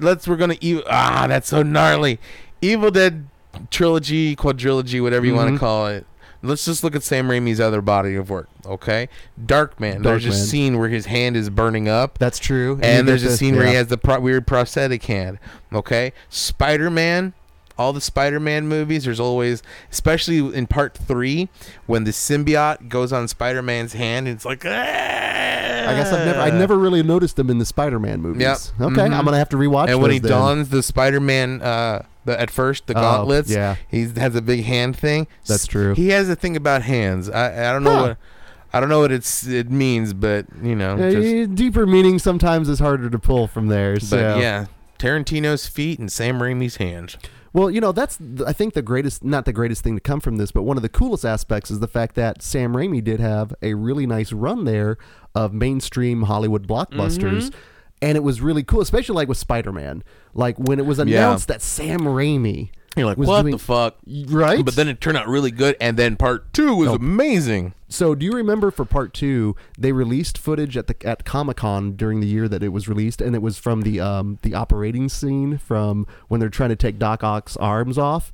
let's we're gonna eat. Ah, that's so gnarly. Evil Dead trilogy, quadrilogy, whatever you want Mhm. to call it. Let's just look at Sam Raimi's other body of work. Okay, dark Darkman. there's a scene where his hand is burning up. That's true. and you there's a scene where he has the pro- weird prosthetic hand. Okay, Spider Man. All the Spider-Man movies, there's always, especially in Part Three, when the symbiote goes on Spider-Man's hand, it's like, I guess I've never I never really noticed them in the Spider-Man movies. Yep. Okay, Mhm. I'm gonna have to rewatch. And when he then. dons the Spider-Man, uh, the, at first the Oh, gauntlets, yeah. he has a big hand thing. That's true. He has a thing about hands. I I don't know Huh. what I don't know what it's it means, but you know, just, deeper meaning sometimes is harder to pull from there. but So yeah, Tarantino's feet and Sam Raimi's hands. Well, you know, that's th- I think the greatest not the greatest thing to come from this, but one of the coolest aspects is the fact that Sam Raimi did have a really nice run there of mainstream Hollywood blockbusters. Mm-hmm. And it was really cool, especially like with Spider-Man. Like when it was announced that Sam Raimi You're like, was what doing- the fuck? right? But then it turned out really good, and then part two was Oh. amazing. So, do you remember for part two, they released footage at the at Comic Con during the year that it was released, and it was from the um the operating scene from when they're trying to take Doc Ock's arms off,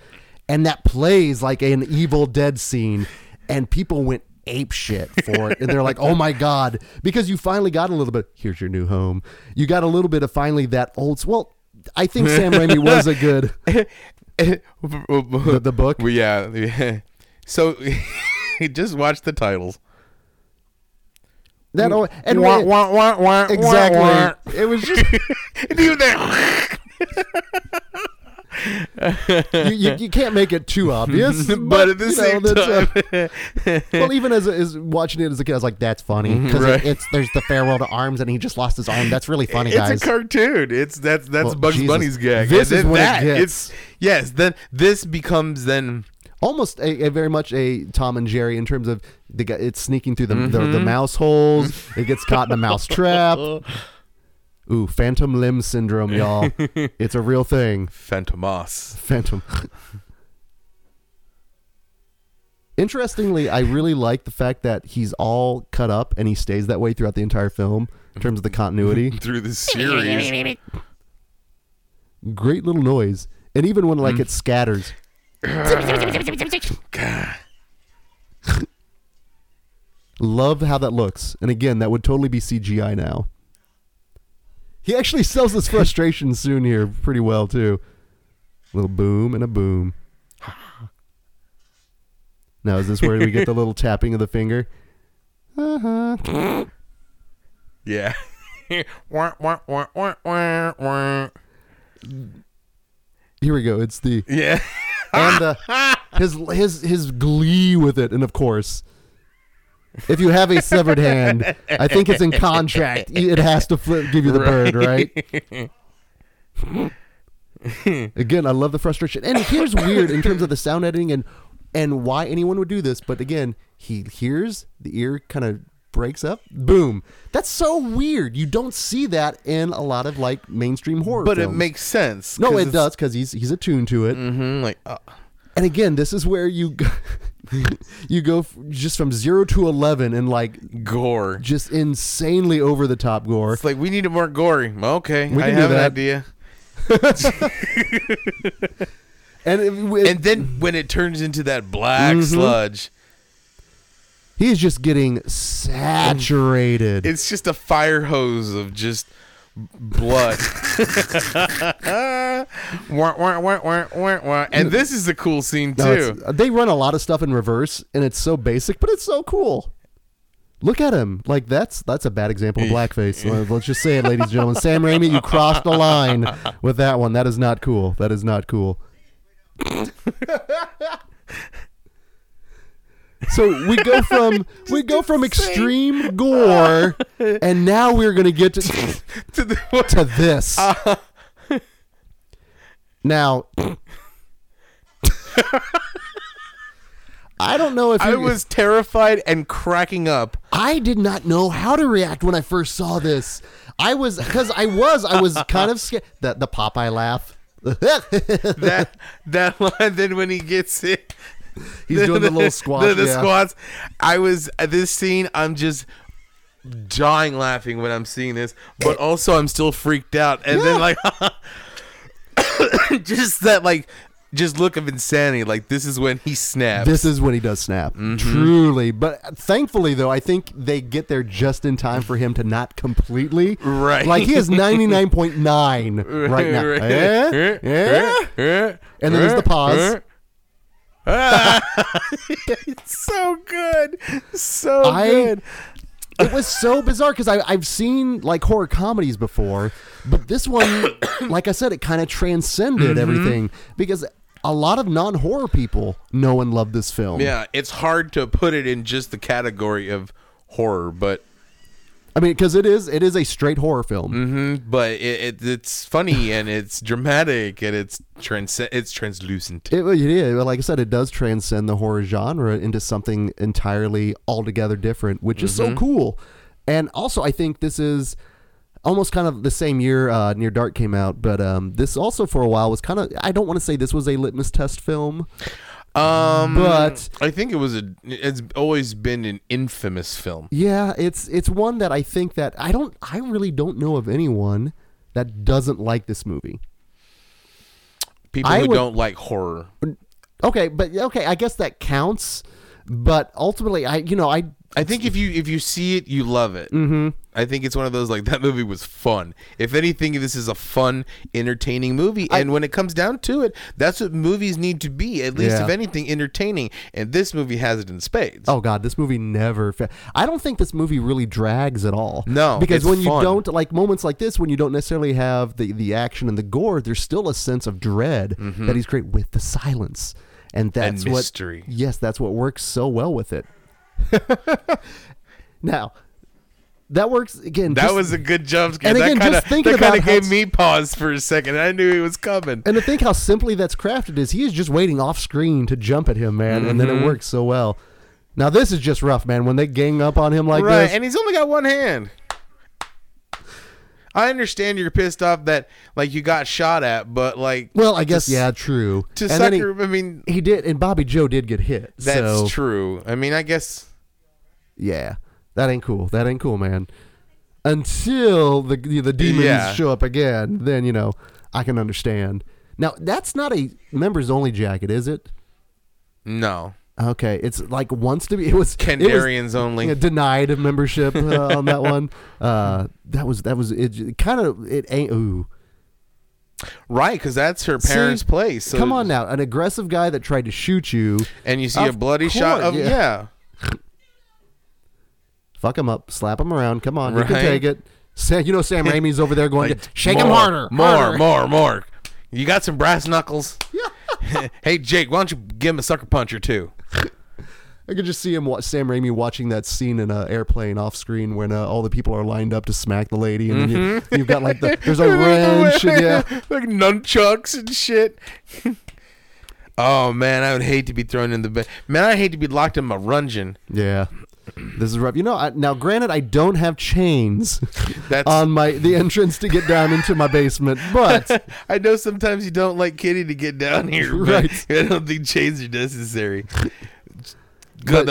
and that plays like an Evil Dead scene, and people went ape shit for it, and they're like, oh my god, because you finally got a little bit. Here's your new home. You got a little bit of finally that old. Well, I think Sam Raimi was a good the, the book. Well, yeah, yeah. So just watch the titles. That mm. al- and Wah, wah, wah, wah, exactly. wah, wah. It was just. Even that. You, you, you can't make it too obvious, but, at the you know, same uh, time, well, even as, as watching it as a kid, I was like, "That's funny," because Mm-hmm, Right. it's there's the farewell to arms, and he just lost his arm. That's really funny, it's guys. It's a cartoon. It's that's that's Well, Bugs Jesus. Bunny's gag. This And is what it. It's yes. Then this becomes then Almost a, a very much a Tom and Jerry in terms of the guy. It's sneaking through the the, the Mm-hmm. mouse holes. It gets caught in a mouse trap. Ooh, phantom limb syndrome, y'all. it's a real thing. Phantomas. Phantom. Interestingly, I really like the fact that he's all cut up and he stays that way throughout the entire film in terms of the continuity. through the series. Great little noise. And even when like mm. it scatters. Love how that looks. And again, that would totally be CGI now. He actually sells his frustration soon here pretty well too. Little boom and a boom. Now is this where we get the little tapping of the finger? Uh-huh. Yeah. Here we go. It's the yeah. and uh, his his his glee with it, and of course, if you have a severed hand, I think it's in contract. It has to flip, give you the bird, right? again, I love the frustration, and here's weird in terms of the sound editing and and why anyone would do this. But again, he hears the ear kind of breaks up, boom. That's so weird. You don't see that in a lot of like mainstream horror. But it makes sense. no, it does because he's he's attuned to it. Mm-hmm. Like, uh, And again, this is where you you go f- just from zero to eleven and like gore. just insanely over the top gore. It's like we need it more gory. Okay, We I have an idea. And, it, it- And then when it turns into that black Mm-hmm. sludge, he's just getting saturated. it's just a fire hose of just blood. Wah, wah, wah, wah, wah, wah. and this is a cool scene too. it's- they run a lot of stuff in reverse, and it's so basic, but it's so cool. Look at him. Like that's that's a bad example of blackface. Let's just say it, ladies and gentlemen. Sam Raimi, you crossed the line with that one. That is not cool. That is not cool. so we go from we go from extreme gore, and now we're gonna get to To the- to this. Uh-huh. now, I don't know if I was terrified and cracking up. I did not know how to react when I first saw this. I was because I was I was kind of scared. The the Popeye laugh. That that line. Then when he gets it, He's doing the little squats. The, the yeah. squats. I was at this scene. I'm just dying laughing when I'm seeing this, but also I'm still freaked out. And then like, just that like, just look of insanity. Like this is when he snaps. This is when he does snap. Mm-hmm. Truly. But thankfully, though, I think they get there just in time for him to not completely. Right. Like he is 99.9 right now. Right. Eh? Eh? And then there's the pause. It's so good, so I- good. it was so bizarre because I've seen like horror comedies before, but this one, like I said, it kind of transcended Mm-hmm. everything because a lot of non horror people know and love this film. Yeah, it's hard to put it in just the category of horror, but I mean, because it is it is a straight horror film. mhm, but it, it it's funny and it's dramatic and it's trans it's translucent. It, it is like I said, it does transcend the horror genre into something entirely altogether different, which is Mm-hmm. so cool. And also, I think this is almost kind of the same year uh, Near Dark came out, but um, this also for a while was kind of I don't want to say this was a litmus test film. Um, But- I think it was a. It's always been an infamous film. Yeah, it's it's one that I think that I don't I really don't know of anyone that doesn't like this movie. People I who would- don't like horror. Okay, but okay, I guess that counts. But ultimately, I you know I I think if you if you see it, you love it. Mm-hmm. I think it's one of those like that movie was fun. If anything, this is a fun, entertaining movie. And when it comes down to it, that's what movies need to be. At least, Yeah. if anything, entertaining. And this movie has it in spades. Oh god, this movie never. Fa- I don't think this movie really drags at all. No, because when you don't like moments like this, when you don't necessarily have the the action and the gore, there's still a sense of dread that he's great with the silence, and that's what. mystery. Yes, that's what works so well with it. now, that works again. That just- was a good jump scare. And that again, kind of just thinking that kind of gave me pause for a second. I knew he was coming. And to think how simply that's crafted is he is just waiting off screen to jump at him, man, and then Mm-hmm. it works so well. Now this is just rough, man. When they gang up on him like right, this, and he's only got one hand. I understand you're pissed off that like you got shot at, but like well, I guess to, yeah, true. to and then he, sucker. I mean, he did, and Bobby Joe did get hit. that's so, true. I mean, I guess Yeah, that ain't cool. That ain't cool, man. Until the the demons Yeah. show up again, then you know I can understand. Now that's not a members only jacket, is it? no. Okay, it's like wants to be. It was it was- Kandarians only. Yeah, denied of membership uh, on that one. Uh, that was that was it. Kind of it ain't. Ooh, Right, because that's her parents' See? place. So, come on now, an aggressive guy that tried to shoot you. And you see a bloody shot of yeah. yeah. Fuck him up, slap him around. Come on, you can take it. Sam, you know Sam Raimi's over there going, Like, to, shake him harder, more, harder." more, more. You got some brass knuckles. Yeah. hey Jake, why don't you give him a sucker punch or two? I could just see him, Sam Raimi, watching that scene in an airplane off screen when uh, all the people are lined up to smack the lady, and you, Mm-hmm. you've got like the there's a wrench, and yeah, like nunchucks and shit. oh man, I would hate to be thrown in the bed. Man, I hate to be locked in my rungeon. yeah. This is rough. You know, I, now granted, I don't have chains That's on my the entrance to get down into my basement, but I know sometimes you don't like Kitty to get down here, Right. I don't think chains are necessary. But-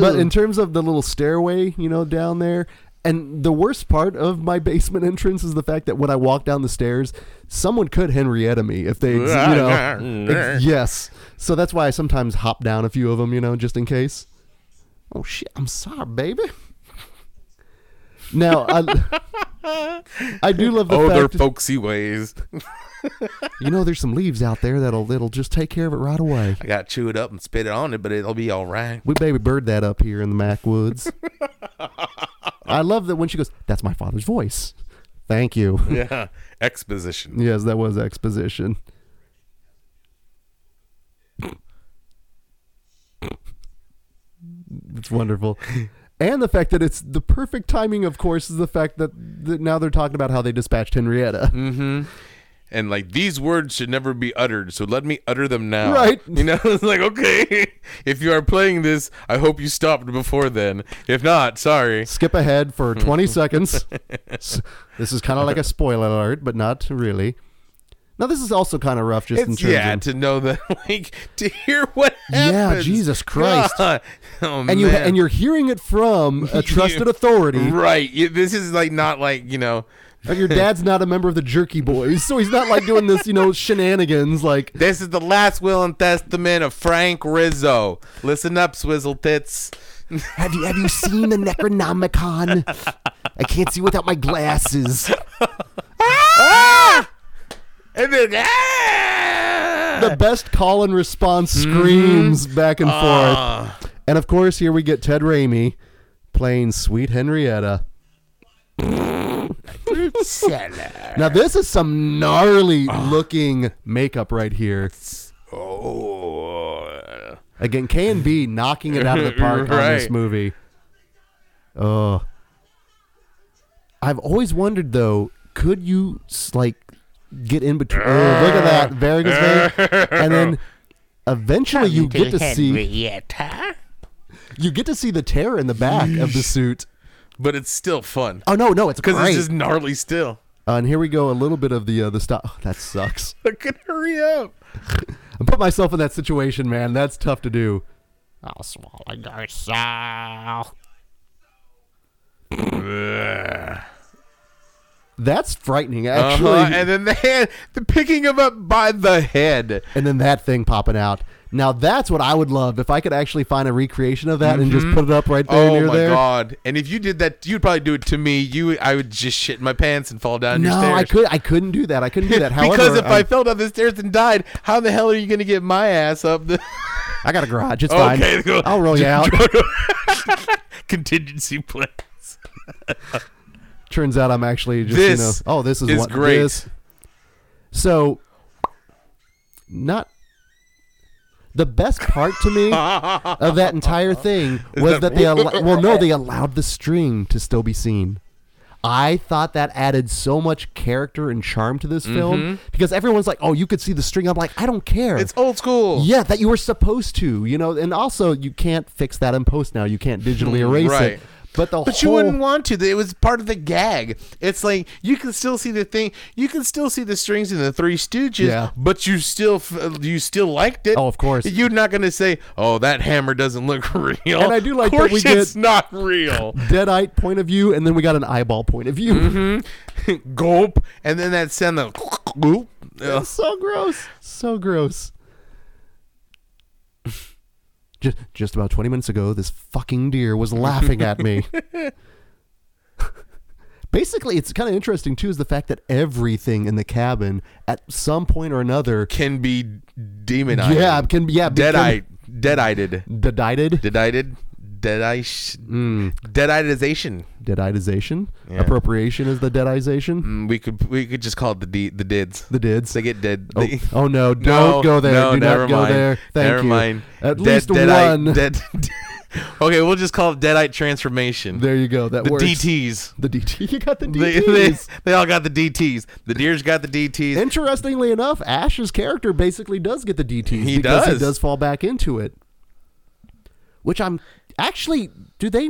but, in terms of the little stairway, you know, down there, and the worst part of my basement entrance is the fact that when I walk down the stairs, someone could Henrietta me if they, you know, yes. So that's why I sometimes hop down a few of them, you know, just in case. Oh shit! I'm sorry, baby. Now, I, I do love the oh, their fact folksy ways. you know there's some leaves out there that'll that'll just take care of it right away. I got to chew it up and spit it on it, but it'll be all right. We baby bird that up here in the Mac Woods. I love that when she goes, "That's my father's voice." Thank you. Yeah, exposition. Yes, that was exposition. It's wonderful. And the fact that it's the perfect timing, of course, is the fact that, that now they're talking about how they dispatched Henrietta. Mm-hmm. And like these words should never be uttered, so let me utter them now. Right. You know, it's like okay, if you are playing this, I hope you stopped before then. If not, sorry. Skip ahead for 20 seconds. This is kind of like a spoiler alert, but not really. Now, this is also kind of rough just in It's terms yeah of. to know that like to hear what happens. Yeah. Jesus Christ. God. Oh, and you man. and you're hearing it from a trusted authority. right. You- This is like not like you know. Your dad's not a member of the Jerky Boys, so he's not like doing this, you know, shenanigans. Like, This is the last will and testament of Frank Rizzo. Listen up, Swizzle Tits. have you have you seen the Necronomicon? I can't see without my glasses. Ah! The best call and response screams back and forth. Ah. And of course, here we get Ted Raimi playing Sweet Henrietta. Now, this is some gnarly looking makeup right here. Oh. Again, KNB knocking it out of the park on this movie. Oh, I've always wondered though, could you like get in between? Oh, look at that varicose vein, and then eventually you get to see you get to see the tear in the back of the suit. But it's still fun. Oh no, no, it's Because it's just gnarly still. Uh, and here we go, a little bit of the uh, the stop. Oh, that sucks. Look at hurry up. I put myself in that situation, man. That's tough to do. I'll swallow your soul. That's frightening, actually. Uh-huh. actually. And then the hand, the picking him up by the head. and then that thing popping out. Now that's what I would love if I could actually find a recreation of that and just put it up right there Oh my there. god! And if you did that, you'd probably do it to me. You, I would just shit in my pants and fall down your No, stairs. I could I couldn't do that. I couldn't do that. However, because if I, I, fell down the stairs and died, how the hell are you going to get my ass up? The I got a garage. It's Okay, fine. go- I'll roll you out. contingency plans. Turns out I'm actually just This you know. Oh, this is, is what great. This. So, not the best part to me of that entire thing was that- that they al- well no they allowed the string to still be seen. I thought that added so much character and charm to this film because everyone's like, "Oh, you could see the string." I'm like, "I don't care." Mm-hmm. It's old school. yeah, that you were supposed to, you know, and also you can't fix that in post now. You can't digitally erase Mm, Right. it. But the But whole you wouldn't want to. It was part of the gag. It's like you can still see the thing. You can still see the strings in the Three Stooges. Yeah. But you still you still liked it. Oh, of course. You're not going to say, "Oh, that hammer doesn't look real." And I do like of that course we it's get- not real. deadite point of view, and then we got an eyeball point of view. Mm-hmm. Gulp, and then that sound the gulp. It's so gross. So gross. Just, just about 20 minutes ago, this fucking deer was laughing at me. Basically, it's kind of interesting, too, is the fact that everything in the cabin at some point or another. Can be demonized. Yeah, can be. Yeah, Deadite. Deadited. Deadited. Deadited. Deadish. Mm. Deaditization. Deaditization. Yeah. Appropriation is the deadization. Mm, We could we could just call it the D, the dids. The dids. They get dead. Oh, They- oh no! Don't No, go there. No, Do never not go mind. there. Thank never you. mind. At Dead- least deadite- one. Dead, okay, we'll just call it Deadite transformation. There you go. That the works. DTs. The DT. You got the DTs. they, they all got the DTs. The deer's got the DTs. Interestingly enough, Ash's character basically does get the DTs He because he does. does fall back into it. Which I'm actually. Do they?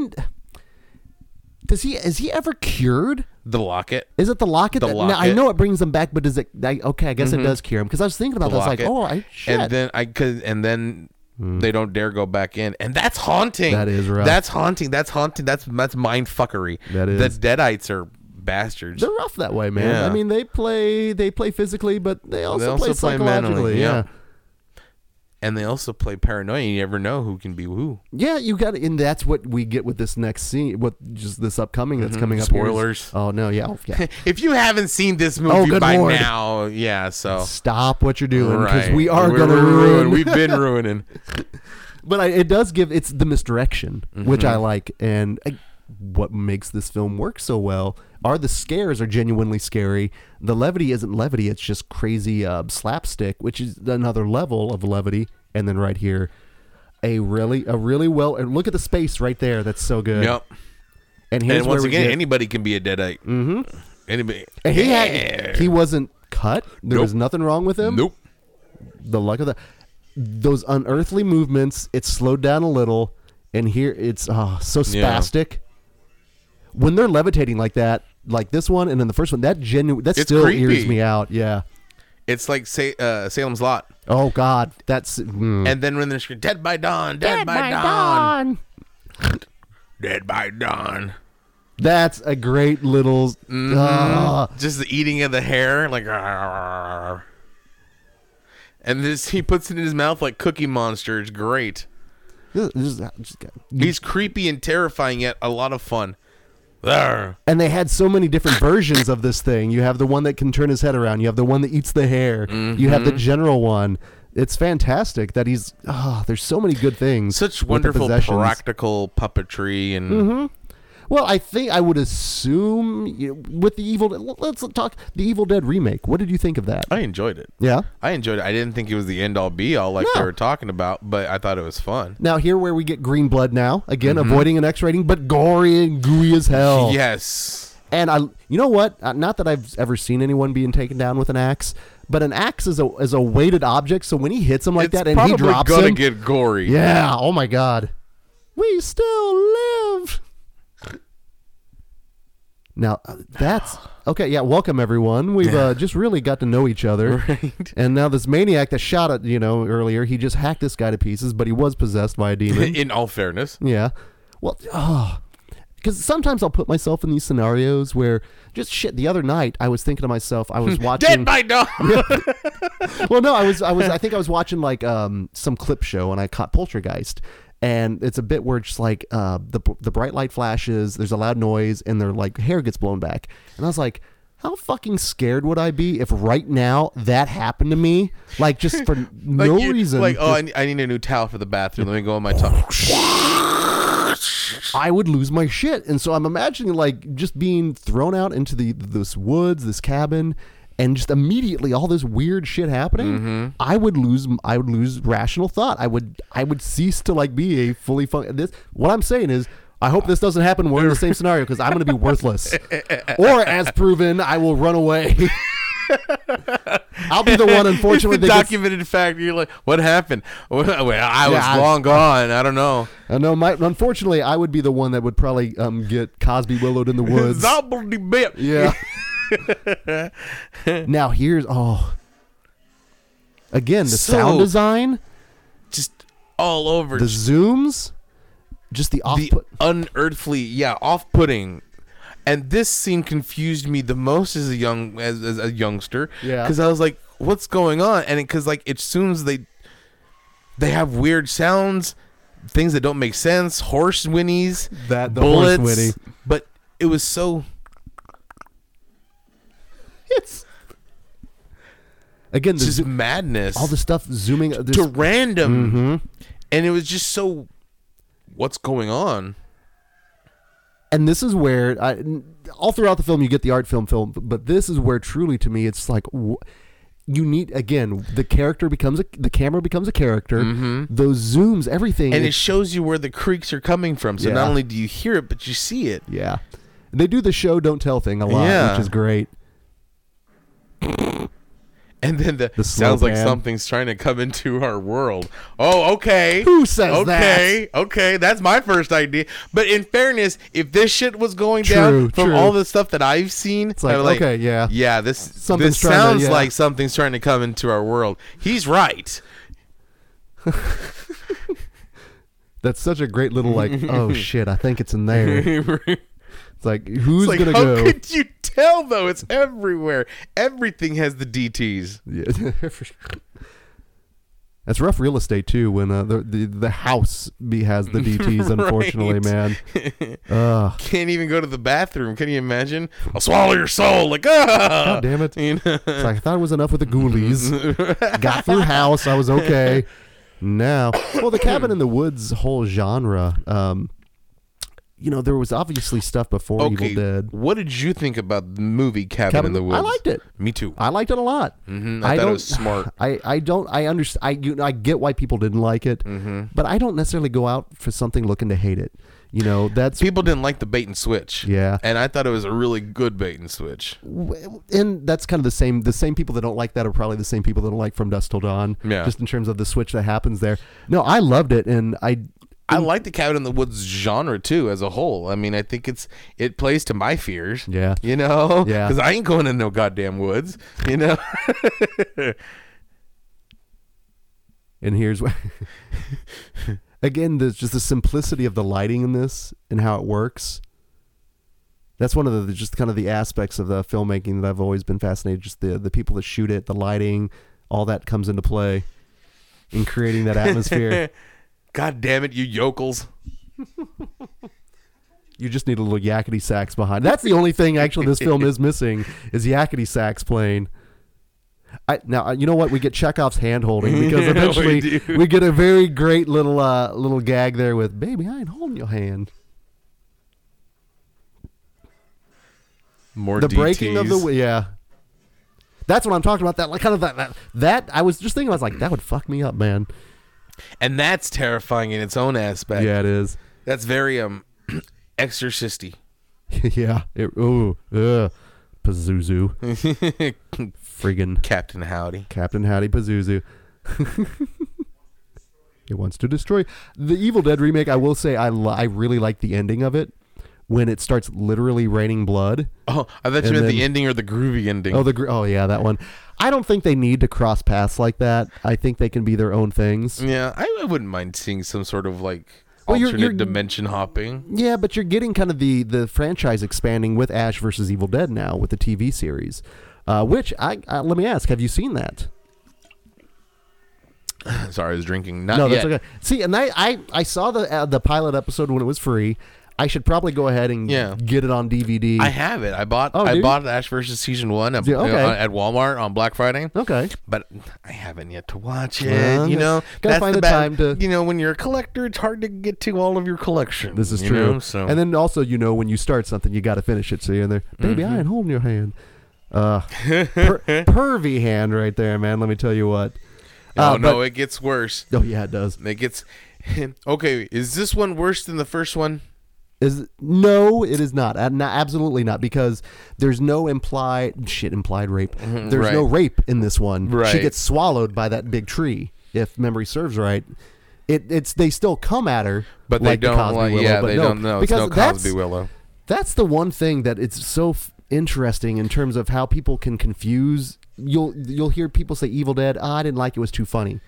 Does he? Is he ever cured? the locket. Is it the locket? The that, Now, I know it brings him back, but does it? I, okay, I guess it mm-hmm. does cure him because I was thinking about The that. I was like, oh, I shit. And then I could, and then they don't dare go back in, and that's haunting. That is rough. That's haunting. That's haunting. That's that's mind fuckery. That is. The Deadites are bastards. They're rough that way, man. Yeah. I mean, they play they play physically, but they also, also play play psychologically. mentally, yeah. yeah. And they also play paranoia. You never know who can be who. Yeah, you got it, and that's what we get with this next scene. What just this upcoming that's coming up. is- Mm-hmm. Spoilers. Oh no, yeah, oh, yeah. If you haven't seen this movie Oh, by Lord. now, yeah, so Stop what you're doing because Right. we are gonna ruin. We've been ruining. but I, it does give it's the misdirection, which Mm-hmm. I like, and I, what makes this film work so well are the scares are genuinely scary. The levity isn't levity; it's just crazy uh, slapstick, which is another level of levity. And then right here, a really a really well and look at the space right there. That's so good. Yep. And here's And once again, get- anybody can be a deadite. Mm-hmm. Anybody. and he Yeah. had he wasn't cut. There Nope. was nothing wrong with him. Nope. the luck of the those unearthly movements It slowed down a little and here it's oh, so Yeah. When they're levitating like that like this one and then the first one that genuine that It's still creepy. ears me out yeah It's like say, uh, Salem's Lot. oh god that's mm. And then when they're screaming, Dead by Dawn, Dead, by, dawn, Dead by Dawn. that's a great little Mm-hmm. ah. Just the eating of the hair, like. "Arr." And this, he puts it in his mouth like Cookie Monster. It's great. This- this is- just- He's creepy and terrifying, yet a lot of fun. Arr. and they had so many different versions of this thing you have the one that can turn his head around you have the one that eats the hair you have Mm-hmm. the general one it's fantastic that he's ah there's so many good things Such wonderful practical puppetry and Mm-hmm. Well, I think I would assume you know, with the Evil. Let's talk the Evil Dead remake. What did you think of that? I enjoyed it. Yeah. I enjoyed it. I didn't think it was the end all be all like they No. were talking about, but I thought it was fun. Now here where we get green blood now again, avoiding an X rating, but gory and gooey as hell. Yes. And I, you know what? Uh, Not that I've ever seen anyone being taken down with an axe, but an axe is a is a weighted object. So when he hits him like it's that and he drops gonna him, get gory. yeah. Oh my god. We still live. Now uh, that's okay. Yeah, welcome everyone. We've uh, just really got to know each other, Right. and now this maniac that shot at you know earlier, he just hacked this guy to pieces, but he was possessed by a demon. In all fairness. yeah. Well, oh, because sometimes I'll put myself in these scenarios where just shit. The other night, I was thinking to myself, I was watching. Dead by dawn. well, no, I was, I was, I think I was watching like um some clip show, and I caught Poltergeist, and it's a bit where it's like uh the the bright light flashes, there's a loud noise, and their like hair gets blown back, and I was like. How fucking scared would I be if right now that happened to me? Like just for no you- reason. Like, oh, I need, I need a new towel for the bathroom. Let me go on my tongue. I would lose my shit. And so I'm imagining like just being thrown out into the this woods, this cabin, and just immediately all this weird shit happening. Mm-hmm. I would lose I would lose rational thought. I would I would cease to like be a fully fun. This what I'm saying is. I hope this doesn't happen. We're in the same scenario because I'm going to be worthless, or as proven, I will run away. I'll be the one. Unfortunately, it's a that gets- documented fact. You're like, what happened? Well, I was Yeah, I- long gone. I don't know. Uh, no, my, unfortunately, I would be the one that would probably um, get Cosby willowed in the woods. Yeah. now here's oh. Again, the So- sound design, Just all over. the zooms, just the off. the unearthly, yeah, off-putting. And this scene confused me the most as a young as, as a youngster. Yeah. because I was like, "What's going on?" And because like it assumes they they have weird sounds, things that don't make sense, horse whinnies, That- the horse bullets. whinny. But it was so it's again this zo- madness. all the stuff zooming. to random, Mhm. and it was just so. What's going on? and this is where I, all throughout the film you get the art film film, but this is where truly to me it's like. wh- you need again the character becomes a the camera becomes a character those zooms everything Mm-hmm. And it- it shows you where the creaks are coming from. So Yeah. not only do you hear it, but you see it. Yeah. They do the show don't tell thing a lot, Yeah. which is great. And then the, The sounds like pan. something's trying to come into our world. Oh, okay. Who says okay, Okay, that's my first idea. But in fairness, if this shit was going True, down from true. all the stuff that I've seen, It's like, I'm okay, yeah. yeah, this Something's this trying to- sounds yeah. like something's trying to come into our world. He's right. That's such a great little like, oh shit, I think it's in there. it's It's like who's like, gonna how go? could you tell though? It's everywhere. Everything has the DTs. Yeah. That's rough real estate too. When uh, the, the the house be has the DTS, unfortunately, man. Ugh. Can't even go to the bathroom. Can you imagine? I'll swallow your soul. Like, ah! God damn it! You know? It's like, I thought it was enough with the ghoulies. Got through house. I was okay. Now, well, the cabin in the woods whole genre. Um, you know, there was obviously stuff before okay. Evil Dead. What did you think about the movie Cabin, Cabin in the Woods? I liked it. Me too. I liked it a lot. Mhm, I thought it was smart. I, I don't I understand I you, I get why people didn't like it, Mm-hmm. but I don't necessarily go out for something looking to hate it. You know, that's People didn't like the bait and switch. Yeah. And I thought it was a really good bait and switch. and that's kind of the same. The same people that don't like that are probably the same people that don't like From Dusk Till Dawn. Yeah. Just in terms of the switch that happens there. No, I loved it, and I I like the Cabin in the Woods genre too as a whole. I mean, I think it's it plays to my fears. Yeah. You know? Yeah. Because I ain't going in no goddamn woods. You know? and here's what. Again, there's just the simplicity of the lighting in this and how it works. That's one of the just kind of the aspects of the filmmaking that I've always been fascinated. Just the the people that shoot it, the lighting, all that comes into play in creating that atmosphere. God damn it, you yokels. You just need a little yakety sax behind. That's the only thing actually this film is missing is yakety sax playing. I, now you know what we get Chekhov's hand holding because Yeah, we eventually we, get a very great little uh, little gag there with baby I ain't holding your hand. More The breaking of the yeah. That's what I'm talking about. That like kind of that, that that I was just thinking I was like that would fuck me up, man. And that's terrifying in its own aspect. Yeah, it is. That's very um exorcisty. yeah. It, ooh, ugh. Pazuzu, friggin' Captain Howdy. Captain Howdy Pazuzu. it wants to destroy the Evil Dead remake. I will say I li- I really like the ending of it when it starts literally raining blood. Oh, I thought you meant the ending or the groovy ending. Oh, the gro- oh yeah, that one. I don't think they need to cross paths like that. I think they can be their own things. yeah, I, I wouldn't mind seeing some sort of like Well, you're- alternate you're- dimension hopping. Yeah, but you're getting kind of the the franchise expanding with Ash versus Evil Dead now with the TV series. Uh, which I, I let me ask, have you seen that? Sorry, I was drinking. Not no, yet. that's okay. See, and I I, I saw the uh, the pilot episode when it was free. I should probably go ahead and Yeah. get it on DVD. I have it. I bought. Oh, I you? bought Ash versus Season One at, Yeah, okay. uh, at Walmart on Black Friday. okay. but I haven't yet to watch it. Well, you know, gotta that's find the time to- You know, when you're a collector, it's hard to get to all of your collection. This is you true. know, so And then also, you know, when you start something, you got to finish it. So you're in there, baby, Mm-hmm. I ain't holding your hand. Uh, per- pervy hand right there, man. Let me tell you what. oh Uh, no, it gets worse. oh yeah, it does. It gets okay. Is this one worse than the first one? Is no, it is not. Uh, no, absolutely not, because there's no implied shit implied rape. There's Mm-hmm. right. no rape in this one. She Right. gets swallowed by that big tree. If memory serves right, it, it's they still come at her, But like they the don't. Cosby like, Willow, yeah, but they no, don't know. It's because no that's- Cosby Willow. That's the one thing that it's so f- interesting in terms of how people can confuse. You'll you'll hear people say Evil Dead. "Ah, I didn't like it. it was too funny.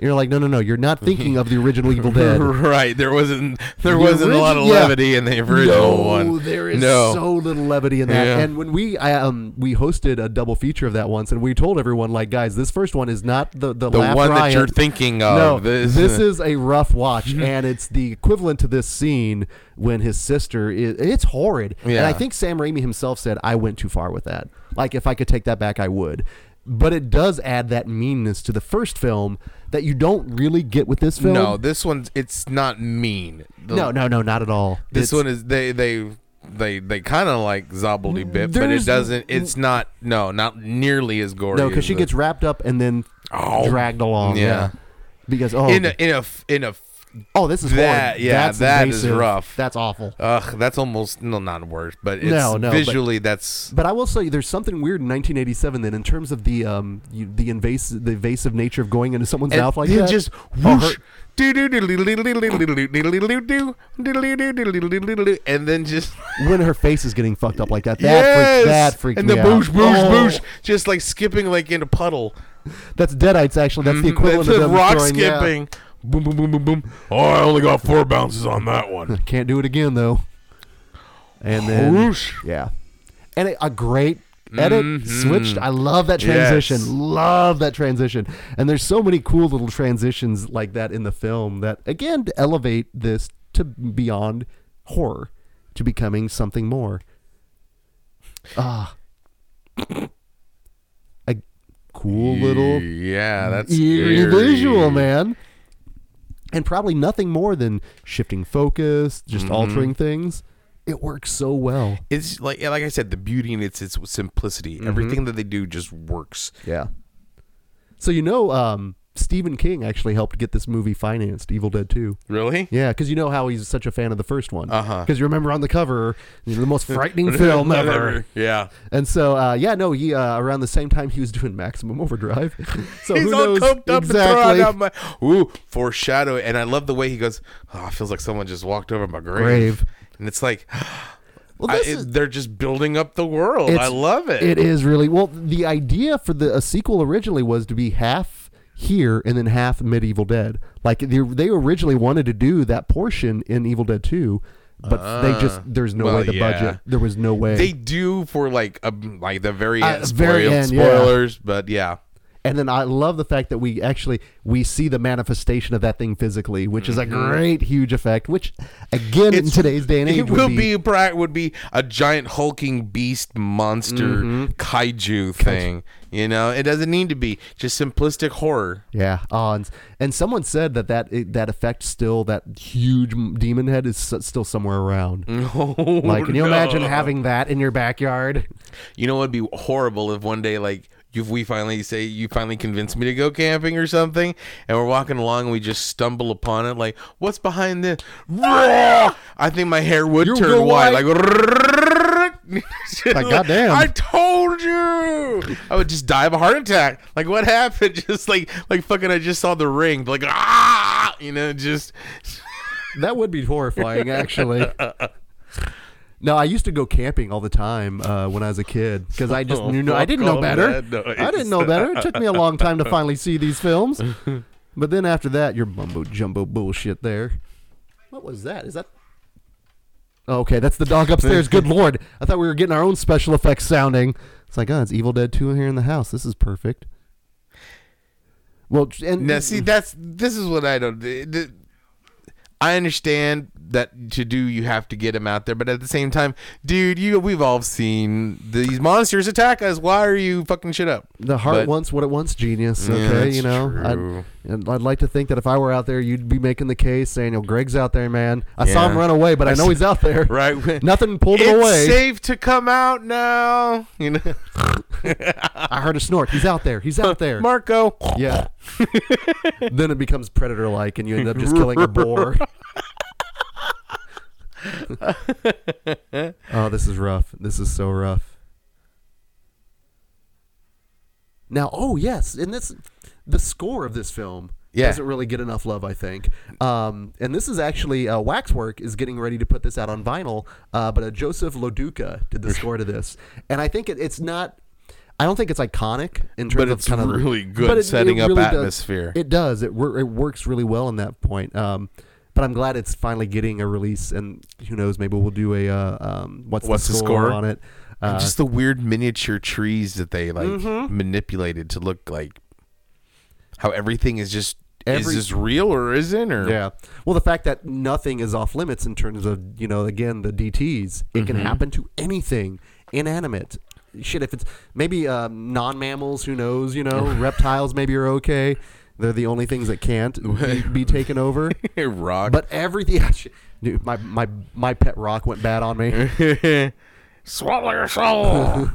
You're like, no, no, no. You're not thinking of the original Evil Dead. right. There wasn't. There The wasn't a lot of origi- yeah. levity in the original no, one. there is no. so little levity in that. Yeah. And when we I, um we hosted a double feature of that once, and we told everyone like, guys, this first one is not the the, the one that you're thinking of. No, this, this is a rough watch, and it's the equivalent to this scene when his sister is. It's horrid, and I think Sam Raimi himself said, "I went too far with that. Like, if I could take that back, I would." But it does add that meanness to the first film that you don't really get with this film. no. This one's. It's not mean. The- no, no, no, not at all. This It's- one is they they they they kind of like zobbledy mm, bit, but it doesn't. It's not no, not nearly as gory. no, because she the- gets wrapped up and then Oh. dragged along. Yeah. Yeah. because oh, in a in a in a. oh, this is that- horrid. yeah, That's that is invasive. rough. That's awful. Ugh, that's almost no, not worse, but it's No, no, but- visually that's But I will say there's something weird in 1987 then in terms of the um you, the invasive the invasive nature of going into someone's and mouth like that. just Oh, whoosh, and then just when her face is getting fucked up like that. That yes, freaked, that freaked and the out. boosh boosh Oh, boosh, just like skipping like in a puddle. That's deadites actually. That's the Mhm, equivalent that's of rock throwing- yeah. Boom boom boom boom boom. Oh, I only got four bounces on that one. Can't do it again though. And then Whoosh. yeah, and a, great edit, switched. I love that transition. Yes. Love that transition. And there's so many cool little transitions like that in the film that again elevate this to beyond horror to becoming something more. Ah. A cool little Yeah, that's eerie scary. visual, man. And probably nothing more than shifting focus, just Mm-hmm. altering things. It works so well. It's like like I said, the beauty in its its simplicity. Mm-hmm. Everything that they do just works. Yeah. So you know, um, Stephen King actually helped get this movie financed, Evil Dead 2. Really? Yeah, because you know how he's such a fan of the first one. Uh-huh. Because you remember on the cover, you know, the most frightening film ever. Yeah. And so, uh, yeah, no, he uh, around the same time he was doing Maximum Overdrive. So He's who all knows coked up exactly? and my ooh foreshadow. And I love the way he goes. Oh, it feels like someone just walked over my grave. Grave. And it's like Well, I, they're just building up the world. I love it. It is really well. The idea for the a sequel originally was to be half here and then half Medieval Dead. Like they, they originally wanted to do that portion in Evil Dead Two, but they just there's no well, way the yeah. budget. There was no way. They do for like a, like the very Uh, end, very spoil- end, yeah. spoilers, but yeah. And then I love the fact that we actually we see the manifestation of that thing physically, which is a great huge effect. Which again in today's day and age Mm-hmm. it would will be, pra- would be a giant hulking beast monster Mm-hmm. kaiju thing. You know, it doesn't need to be just simplistic horror. Yeah, oh, and, and someone said that that that effect still that huge demon head is still somewhere around. Oh, Like, can you imagine having that in your backyard? You know, it'd be horrible if one day, like, if we finally say you finally convince me to go camping or something, and we're walking along and we just stumble upon it, like, what's behind this? I think my hair would You turn white, white. like, Like, goddamn. I told you. I would just die of a heart attack. Like, what happened? Just like, like fucking, I just saw the ring, like, ah, you know, just. That would be horrifying, actually. No, I used to go camping all the time uh, when I was a kid because I just knew no, I didn't know Oh, better. I didn't know better. It took me a long time to finally see these films. But then after that, your mumbo jumbo bullshit there. What was that? Is that? Okay, that's the dog upstairs. Good lord! I thought we were getting our own special effects sounding. It's like, oh, it's Evil Dead Two here in the house. This is perfect. Well, and Now, see, that's this is what I don't. I understand that to do you have to get him out there, but at the same time, dude, you we've all seen these monsters attack us. Why are you fucking shit up? The heart But- wants what it wants, genius. Yeah, Okay, that's you know, true. I'd, and I'd like to think that if I were out there, you'd be making the case saying, "Yo, Greg's out there, man. I saw him run away, but I, know he's out there. Right? Nothing pulled him away. it's safe to come out now. You know, I heard a snort. He's out there. He's out there. Marco. yeah. then it becomes predator-like, and you end up just killing a boar. oh, this is rough. This is so rough. Now, oh yes, and this the score of this film Yeah. doesn't really get enough love, I think. Um, and this is actually uh, Waxwork is getting ready to put this out on vinyl, uh, but uh, Joseph LoDuca did the score to this, and I think it, it's not. I don't think it's iconic in terms But of it's kind of really good setting up does- atmosphere. it does. It wor- it works really well in that point. Um, but I'm glad it's finally getting a release, and who knows, maybe we'll do a uh, um, what's, What's the the score, score? on it. And Uh, just the weird miniature trees that they like Mm-hmm. manipulated to look like how everything is just Every- is this real or isn't or Yeah. Well, the fact that nothing is off limits in terms of, you know, again, the DTs, it can happen to anything inanimate. Shit, if it's maybe um, non mammals, who knows, you know, reptiles maybe are okay. They're the only things that can't be, be taken over. rock. But everything, dude, my, my, my pet rock went bad on me. Swallow your soul.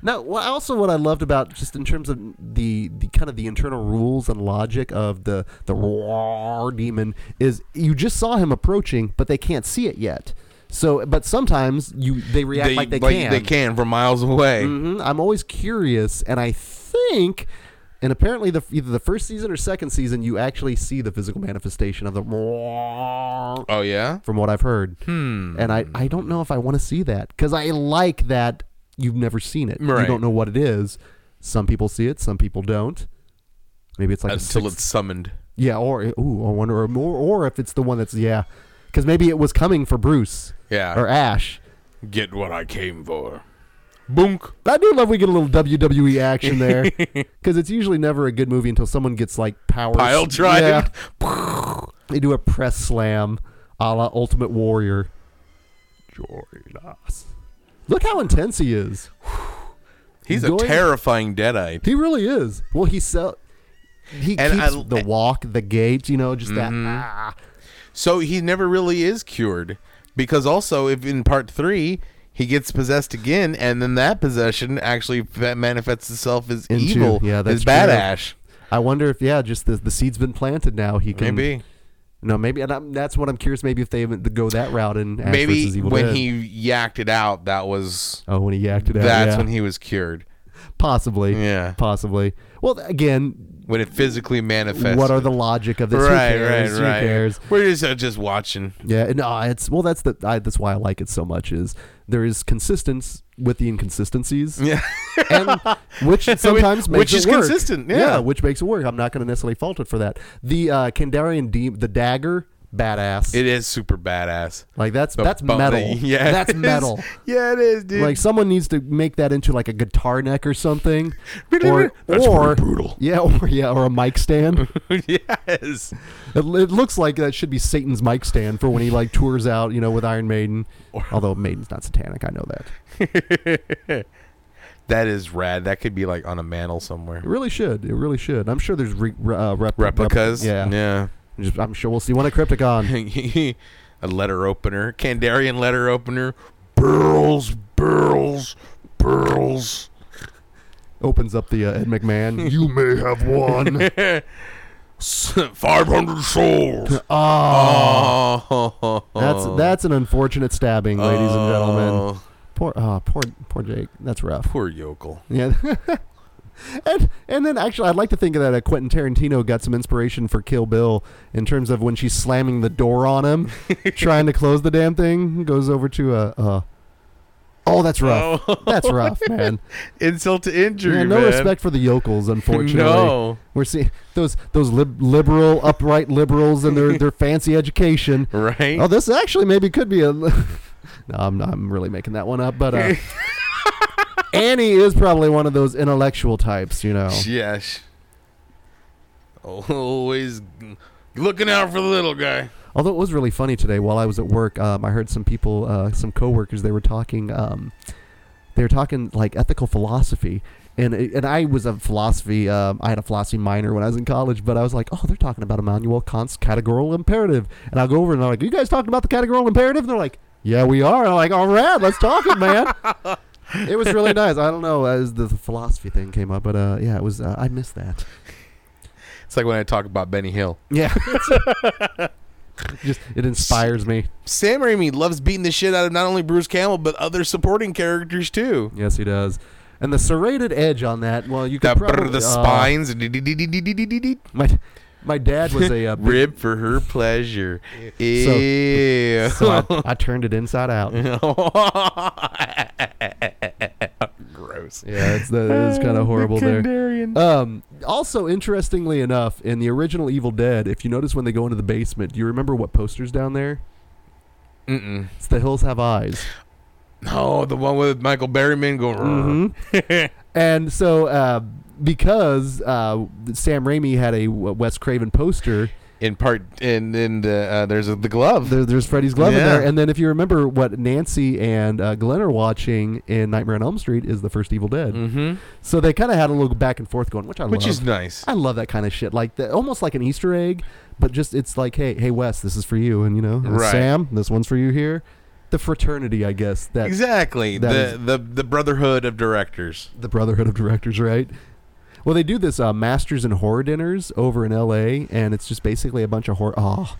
Now, wha- also what I loved about just in terms of the, the kind of the internal rules and logic of the the roar demon is you just saw him approaching, but they can't see it yet. So, but sometimes you they react they, like they can. they can from miles away. hmm I'm always curious, and I think, and apparently the either the first season or second season, you actually see the physical manifestation of the Oh yeah. from what I've heard. Hmm. And I, I don't know if I want to see that because I like that you've never seen it. Right. You don't know what it is. Some people see it, some people don't. Maybe it's like Until sixth- it's summoned. yeah, or ooh, I wonder, or more, or if it's the one that's yeah, because maybe it was coming for Bruce Yeah. or Ash. Get what I came for. Boonk. I do love we get a little WWE action there because it's usually never a good movie until someone gets like power Pile drive. Yeah. They do a press slam, a la Ultimate Warrior. Join us. Look how intense he is. He's a Going- terrifying deadite. He really is. Well, he sell. He And keeps I- the walk, the gait, you know, just that. Mhm. Ah. So he never really is cured because also if in part three he gets possessed again and then that possession actually manifests itself as Into- evil, yeah, that's as badass. I wonder if yeah, just the the seed's been planted now. He can Maybe, no maybe and I'm, that's what I'm curious. Maybe if they even go that route and maybe when Dead. he yacked it out, that was oh when he yacked it out. that's yeah. when he was cured. possibly Yeah, possibly. Well, again, when it physically manifests. what are the logic of this? right, Who cares? right, Who right. cares? We're just uh, just watching. Yeah, and no, it's well. That's the I, that's why I like it so much. Is there is consistency with the inconsistencies, Yeah, and which sometimes makes which it is work. consistent. Yeah. which makes it work. I'm not going to necessarily fault it for that. The uh, Kandarian de- the dagger, badass. it is super badass. like that's The that's metal. Yeah, that's it is. metal. Yeah, it is, dude. Like someone needs to make that into like a guitar neck or something, or That's or pretty brutal. yeah, or yeah, or a mic stand. yes. It, looks like that should be Satan's mic stand for when he like tours out, you know, with Iron Maiden. Although Maiden's not satanic, I know that. That is rad. That could be like on a mantle somewhere. It really should. It really should. I'm sure there's re- re- uh, rep- Replicas. Rep- yeah. Just- I'm sure we'll see one at Crypticon. a letter opener. Kandarian letter opener. Barrels, barrels, barrels. Opens up the uh, Ed McMahon. you may have won. 500 souls. oh, Oh. that's that's an unfortunate stabbing, ladies and gentlemen. Oh, Poor, oh, poor, poor Jake. That's rough. Poor yokel. Yeah. And and then actually, I'd like to think that uh, Quentin Tarantino got some inspiration for Kill Bill in terms of when she's slamming the door on him, trying to close the damn thing. Goes over to a. Uh, oh, that's rough. Oh. That's rough, man. Insult to injury, Yeah, no man. respect for the yokels, unfortunately. No. We're seeing those those lib- liberal, upright liberals and their their fancy education. Right? Oh, this actually maybe could be a. no, I'm not, I'm really making that one up, but uh, Annie is probably one of those intellectual types, you know. Yes. Always looking out for the little guy. Although it was really funny today while I was at work, um, I heard some people, uh, some coworkers, they were talking, um, they were talking like ethical philosophy. And, and I was a philosophy, um, I had a philosophy minor when I was in college, but I was like, oh, they're talking about Immanuel Kant's categorical imperative. And I'll go over and I'm like, you guys talking about the categorical imperative? And they're like, yeah, we are. And I'm like, all right, let's talk it, man. it was really nice. I don't know as the, the philosophy thing came up, but uh, yeah, it was. Uh, I missed that. It's like when I talk about Benny Hill. Yeah, just it inspires me. Sam Raimi loves beating the shit out of not only Bruce Campbell but other supporting characters too. Yes, he does. And the serrated edge on that, well, you The, could probably the uh, spines, my my dad was a uh, rib for her pleasure. Ew. so I, I turned it inside out. Gross. Yeah, it's the, it's kind of horrible there. Um, also, interestingly enough, in the original Evil Dead, if you notice when they go into the basement, do you remember what posters down there? Mm-mm. It's The Hills Have Eyes. No, the one with Michael Berryman going. hmm and so, uh, because uh, Sam Raimi had a Wes Craven poster, In part, in in the uh, there's a, the glove. there, there's Freddy's glove in there. And then, if you remember what Nancy and uh, Glen are watching in Nightmare on Elm Street, is the first Evil Dead. mm-hmm. So they kind of had a little back and forth going, which I Which love. is nice. I love that kind of shit, like the, almost like an Easter egg, but just it's like, hey, hey, Wes, this is for you, and you know, and Right. Sam, this one's for you here. The fraternity, I guess, that exactly. that The, is- the the brotherhood of directors. the Brotherhood of Directors, right? Well, they do this uh, Masters and Horror dinners over in L.A., and it's just basically a bunch of horror. Oh,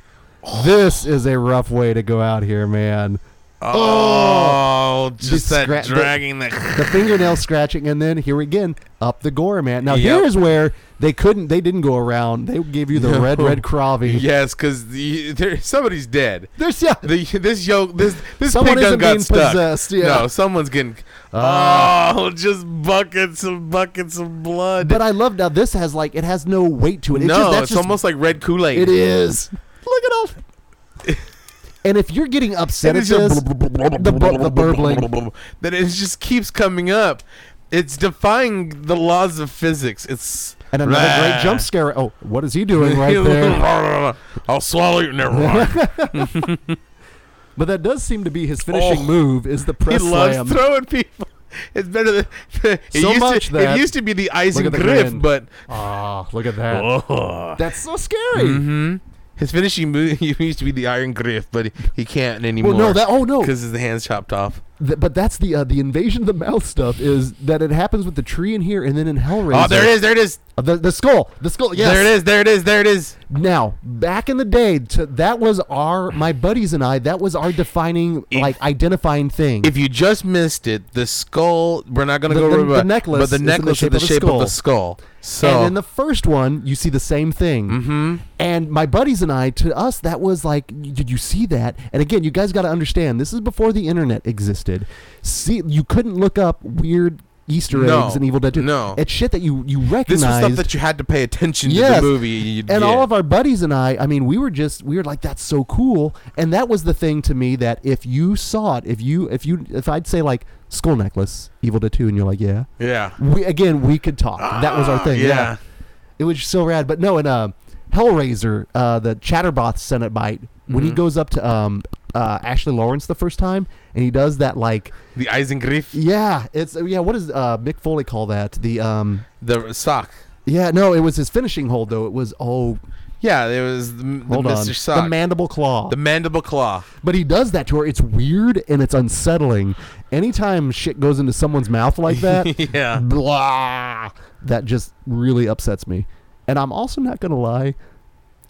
this is a rough way to go out here, man. Oh, just The that scra- the- dragging the. The fingernail scratching, and then here again, up the gore, man. Now Yep. here's where they couldn't, they didn't go around. They gave you the No. red, red cravi. yes, because the somebody's dead. There's yeah, The, this yoke, this this Someone pig done isn't got being stuck. possessed, yeah. No, someone's getting. Ah. oh, just buckets and buckets of blood. But I love now. This has like it has no weight to it. It's no, just, that's it's just- almost like red Kool Aid. It is. Look at all. And if you're getting upset at this, the, bu- the burbling. that it just keeps coming up. It's defying the laws of physics. It's and another great jump scare. Oh, what is he doing right there? I'll swallow you. Never mind. But that does seem to be his finishing Oh. move is the press he loves slam. throwing people. It's better than it So used much to. that- it used to be the ice Look and the grip, grin. but Ah, look at that. oh. That's so scary. hmm his finishing move he used to be the iron grip, but he, he can't anymore. Well, no, that oh no, because his hands chopped off. Th- but that's the uh, the invasion of the mouth stuff is that it happens with the tree in here and then in Hellraiser. Oh, there it is! There it is! Uh, the the skull, the skull. Yes. There it is! There it is! There it is! Now, back in the day, to, that was our my buddies and I. That was our defining, If- like identifying thing. If you just missed it, the skull. We're not going to The- go the- over the necklace but the is in the necklace shape is the of shape of the skull. So and in the first one, you see the same thing. hmm And my buddies and I, to us, that was like, did you see that? And again, you guys got to understand, this is before the internet existed. See, you couldn't look up weird Easter No. eggs in Evil Dead 2. No. it's shit that you you this recognize. was stuff that you had to pay attention to Yes. the movie. And yeah. all of our buddies and I, I mean, we were just we were like, that's so cool. And that was the thing to me that if you saw it, if you if you if I'd say like skull necklace, Evil Dead 2, and you're like, yeah, yeah, we again we could talk. that was our thing. yeah. yeah. It was so rad. But no, in uh, Hellraiser, uh, the Chatterbox Cenobite, when he Mhm. goes up to um, uh, Ashley Lawrence the first time, and he does that like, the Eisengriff, yeah, it's yeah. What does uh, Mick Foley call that? The um, the sock. yeah, no, it was his finishing hold though. It was oh, Yeah, it was the, the hold on, Sock, the mandible claw. the mandible claw. but he does that to her. It's weird and it's unsettling. Anytime shit goes into someone's mouth like that, yeah, blah, that just really upsets me. And I'm also not gonna lie,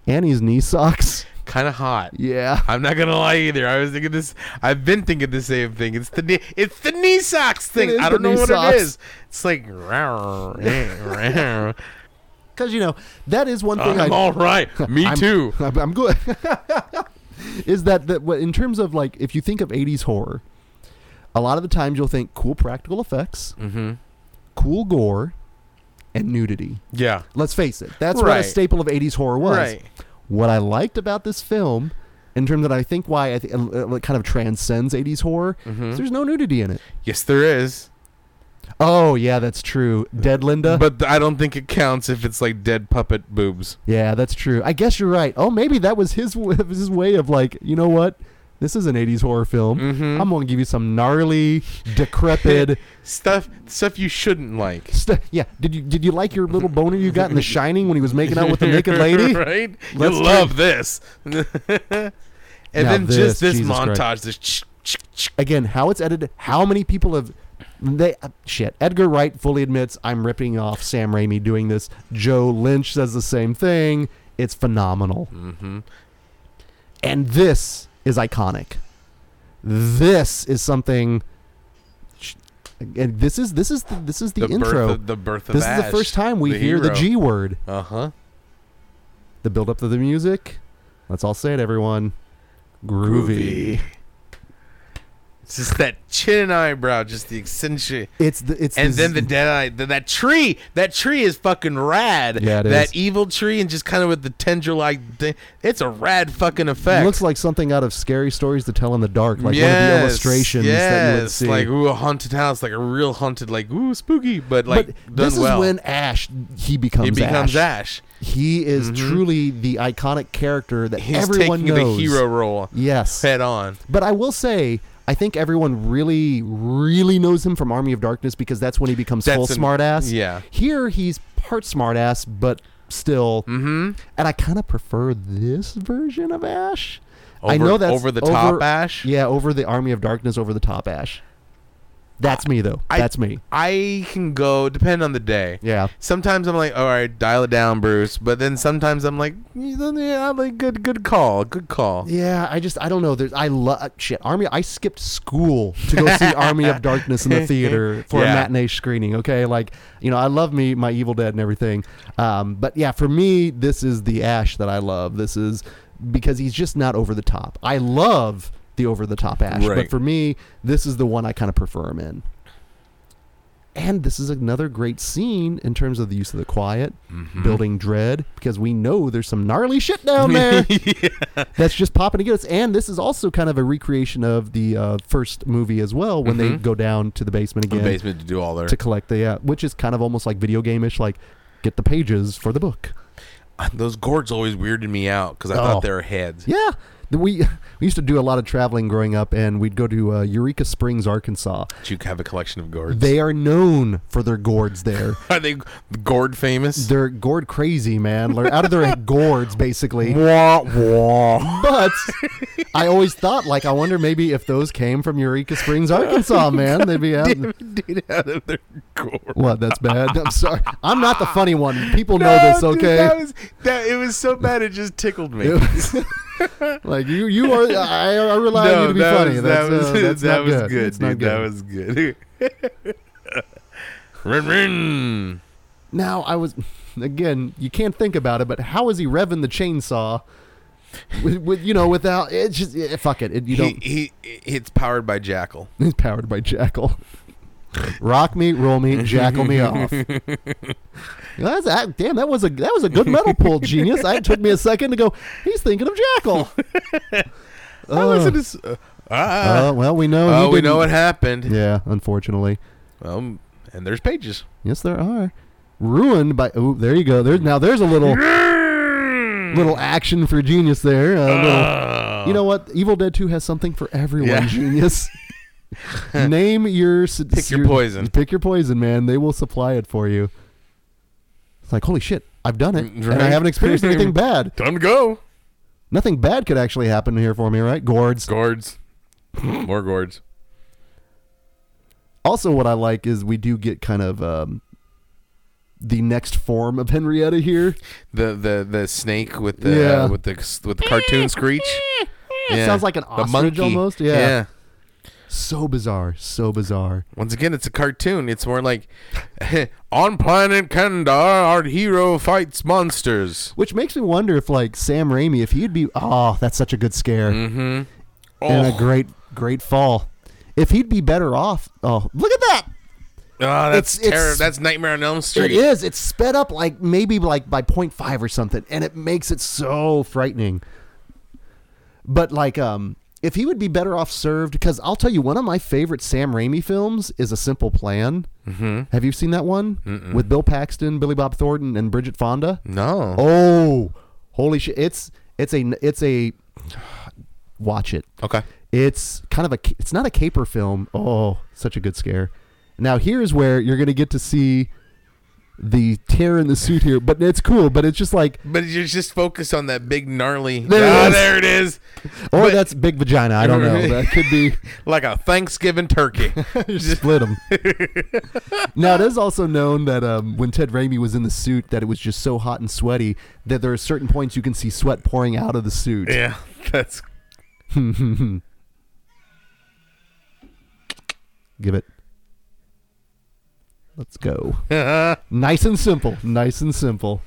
Annie's knee socks. Kind of hot. Yeah. I'm not gonna lie either. I was thinking this. I've been thinking the same thing. It's the knee. It's the knee socks thing. I don't know what socks. it is. It's like. Because you know that is one thing I'm all right. Me I'm- too. I'm, good. is that that what- in terms of like if you think of 80s horror, a lot of the times you'll think cool practical effects, Mm-hmm. cool gore, and nudity. Yeah. Let's face it, that's what a staple of 80s horror was. Right. What I liked about this film, in terms that I think why I th- uh, it kind of transcends 80s horror, Mhm. is there's no nudity in it. Yes, there is. Oh yeah, that's true. Dead Linda. But I don't think it counts if it's like dead puppet boobs. Yeah, that's true. I guess you're right. Oh, maybe that was his w- his way of like, you know what? This is an 80s horror film. Mhm. I'm going to give you some gnarly, decrepit Stuff stuff you shouldn't like. stuff. Yeah. Did you did you like your little boner you got in The Shining when he was making out with the naked lady? right? Let's you love this. and Now then this, just this Jesus montage, Christ. this ch- ch- ch- Again, how it's edited, how many people have they uh, shit. Edgar Wright fully admits I'm ripping off Sam Raimi doing this. Joe Lynch says the same thing. It's phenomenal. Mhm. and this is iconic. This is something. And this is this is the, this is the, the intro. Birth of, the birth of this is the first time we the hear the. G word. Uh huh. The build up of the music. Let's all say it, everyone. Groovy. It's just that chin and eyebrow, just the eccentric. It's the it's And the then z- the dead eye, th- that tree, that tree is fucking rad. Yeah, it that is. evil tree, and just kind of with the tendril like, thing. it's a rad fucking effect. It looks like something out of scary stories to tell in the dark, like one of the illustrations yes, that you would see. like ooh, a haunted house, like a real haunted, like ooh, spooky, but like but this well. is when Ash he becomes he becomes Ash. Ash. He is Mhm. truly the iconic character that He's everyone knows. the hero role Yes. head on. But I will say, I think everyone really, really knows him from Army of Darkness because that's when he becomes That's full an- smartass. Yeah. Here he's part smartass, but still. Mm-hmm. And I kind of prefer this version of Ash. Over, I know that's over the top over- Ash. Yeah, over the Army of Darkness, over the top Ash. That's me though. I- that's me. I can go depend on the day. Yeah. Sometimes I'm like, all right, dial it down, Bruce. But then sometimes I'm like, yeah, I'm like, good, good call, good call. Yeah, I just I don't know. There's I love shit. Army. I skipped school to go see Army of Darkness in the theater for Yeah. a matinee screening. Okay, like you know, I love me my Evil Dead and everything. Um, but yeah, for me, this is the Ash that I love. This is because he's just not over the top. I love the over the top Ash, but for me, this is the one I kind of prefer him in. And this is another great scene in terms of the use of the quiet, Mm-hmm. building dread, because we know there's some gnarly shit down there that's just popping against. And this is also kind of a recreation of the uh, first movie as well, when they go down to the basement Mm-hmm. The again basement to do all their. to collect the, yeah, which is kind of almost like video game-ish, like get the pages for the book. Those gourds always weirded me out because I Oh. thought they were heads. Yeah. We we used to do a lot of traveling growing up, and we'd go to uh, Eureka Springs, Arkansas. But you have a collection of gourds. They are known for their gourds there. Are they gourd famous? They're gourd crazy, man. They're out of their gourds, basically. Wah, wah. But I always thought, like, I wonder maybe if those came from Eureka Springs, Arkansas, man. They'd be out. Dude, out of their gourd. What? That's bad. I'm sorry. I'm not the funny one. People know No, this, dude, okay? that was that. It was so bad. It just tickled me. Like you, you are. I, I rely on you to be funny. was that's, that was, uh, that's that was good. good, dude. That was good. rin, rin. Now I was again. You can't think about it, but how is he revving the chainsaw? With, with you know, without it's just eh, fuck it. it you He, don't. he, it's powered by Jackal. It's powered by Jackal. Rock me, roll me, jackal me off. That's that, damn. That was a that was a good metal pull, genius. I, it took me a second to go. He's thinking of Jackal. I Oh. to. s- Uh, ah. Uh, well, we know. oh, we know didn't- what happened. Yeah, unfortunately. Um, and there's pages. Yes, there are. Ruined by. Oh, there you go. There's now. There's a little little action for genius there. A little- Uh, you know what? Evil Dead Two has something for everyone. Yeah. Genius. Name your Pick your poison. Pick your poison, man. They will supply it for you. It's like holy shit! I've done it, and I haven't experienced anything bad. time to go. Nothing bad could actually happen here for me, right? Gourds. Gourds. More gourds. Also, what I like is we do get kind of um, the next form of Henrietta here. The the the snake with the Yeah. uh, with the with the cartoon screech. Yeah. sounds like an ostrich almost. Yeah. yeah. So bizarre. So bizarre. Once again, it's a cartoon. It's more like on planet Kandar, our hero fights monsters. Which makes me wonder if, like, Sam Raimi, if he'd be. Oh, that's such a good scare. Mm-hmm. And a Oh, great, great fall. If he'd be better off. Oh, look at that. Ah, that's it's- it's- terror. That's Nightmare on Elm Street. It is. It's sped up, like, maybe, like, by 0.5 or something. And it makes it so frightening. But, like, um. If he would be better off served, because I'll tell you, one of my favorite Sam Raimi films is A Simple Plan. Mm-hmm. Have you seen that one with Bill Paxton, Billy Bob Thornton, and Bridget Fonda? No. Oh, holy shit! It's it's a it's a watch it. Okay. It's kind of a it's not a caper film. Oh, such a good scare. Now here's where you're gonna get to see the tear in the suit here, but it's cool. But it's just like, But you're just focused on that big gnarly. There it ah, is. there it is. or But- that's big vagina. I don't know. That could be Like a Thanksgiving turkey. split them. now it is also known that um, when Ted Raimi was in the suit, that it was just so hot and sweaty that there are certain points you can see sweat pouring out of the suit. yeah, that's Give it. Let's go. Nice and simple. Nice and simple.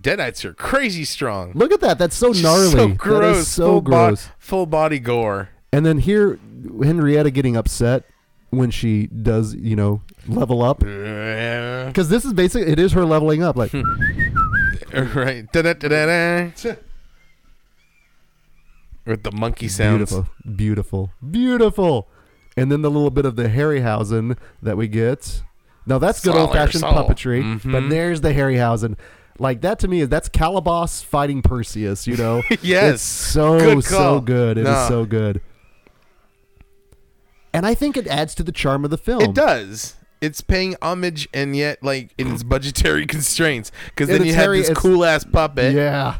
Deadites are crazy strong. Look at that. That's so gnarly. So gross. is so full bo- gross. full body gore. And then here, Henrietta getting upset when she does, you know, level up. Because this is basically, it is her leveling up. Like, right. Da-da-da-da-da. With the monkey sounds. beautiful, beautiful, beautiful. And then the little bit of the Harryhausen that we get. Now that's good old fashioned puppetry. But Mhm. there's the Harryhausen. Like that to me is that's Calibos fighting Perseus. You know, Yes. it's so Good so good. It is No. so good. And I think it adds to the charm of the film. It does. It's paying homage and yet like in its budgetary constraints. Because then you have Harry- this cool ass puppet. Yeah.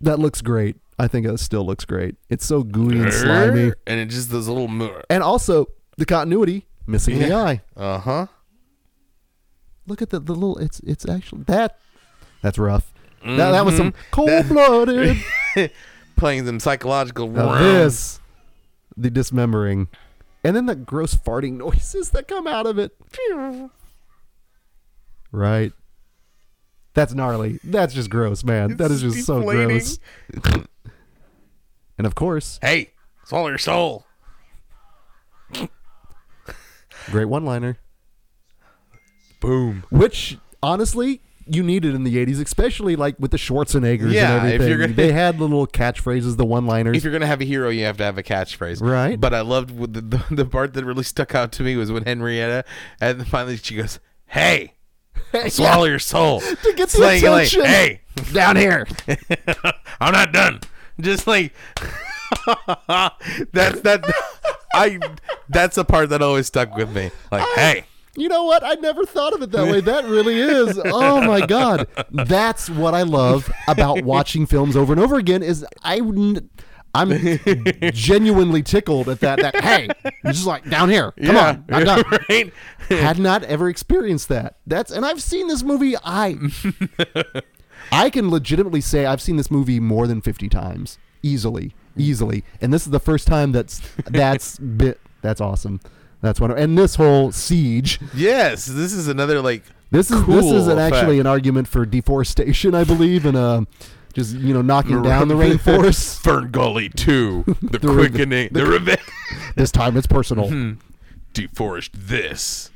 That looks great. I think it still looks great. It's so gooey and slimy. And it just those little mo- And also the continuity, missing the eye. Uh-huh. Look at the, the little it's it's actually that that's rough. That, that was some Mhm. cold blooded Playing them psychological of this. The dismembering. And then the gross farting noises that come out of it. Right. That's gnarly. That's just gross, man. that is just so gross. and of course, Hey, Swallow your soul. Great one liner. Boom. Which honestly you needed in the 80s, especially like with the Schwarzeneggers Yeah, and if you're gonna- they had the little catchphrases, the one liners. If you're gonna have a hero, you have to have a catchphrase, Right. But I loved the, the the part that really stuck out to me was when Henrietta, and finally she goes, "Hey, swallow your soul." to get the It's like- like, attention. hey, down here. I'm not done. Just like that's that. I that's the part that always stuck with me. Like, hey, You know what? I never thought of it that way. That really is. Oh my god. That's what I love about watching films over and over again is I wouldn't- I'm genuinely tickled at that. That hey, just like down here. Come yeah, on, I'm done. right? Had not ever experienced that. That's and I've seen this movie. I I can legitimately say I've seen this movie more than fifty times, easily, easily. And this is the first time that's that's bit. That's awesome. That's one. And this whole siege. Yes, this is another like This is this is an, actually an argument for deforestation, I believe, and uh, just you know knocking down the rainforest. Fern Gully Two, the, The quickening, the, revenge. this time it's personal. Deforest this.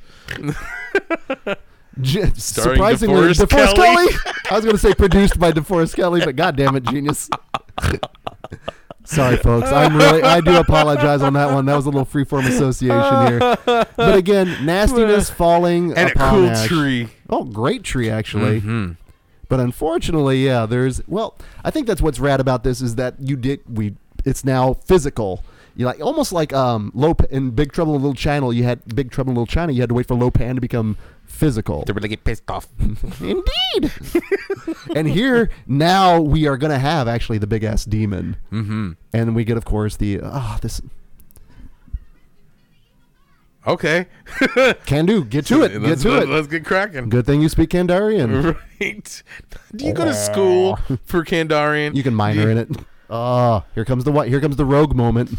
J- surprisingly, DeForest DeForest Kelley. Kelly. I was going to say produced by DeForest Kelley, but goddamn it, genius. Sorry, folks. I'm really. I do apologize on that one. That was a little freeform association here. But again, nastiness falling And a cool Ash. tree. Oh, great tree actually. Mm-hmm. But unfortunately, yeah, there's well, I think that's what's rad about this is that you did we it's now physical. You like almost like um low in Big Trouble in Little China. You had Big Trouble in Little China. You had to wait for Lo Pan to become physical. To really get pissed off. Indeed. and here now we are gonna have actually the big ass demon, mm-hmm. and we get of course the ah this Okay. can do get to it get let's, to let's, it. Let's get cracking. Good thing you speak Kandarian. Right. Do you go to school for Kandarian? You can minor in it. Oh, here comes the what? Here comes the rogue moment.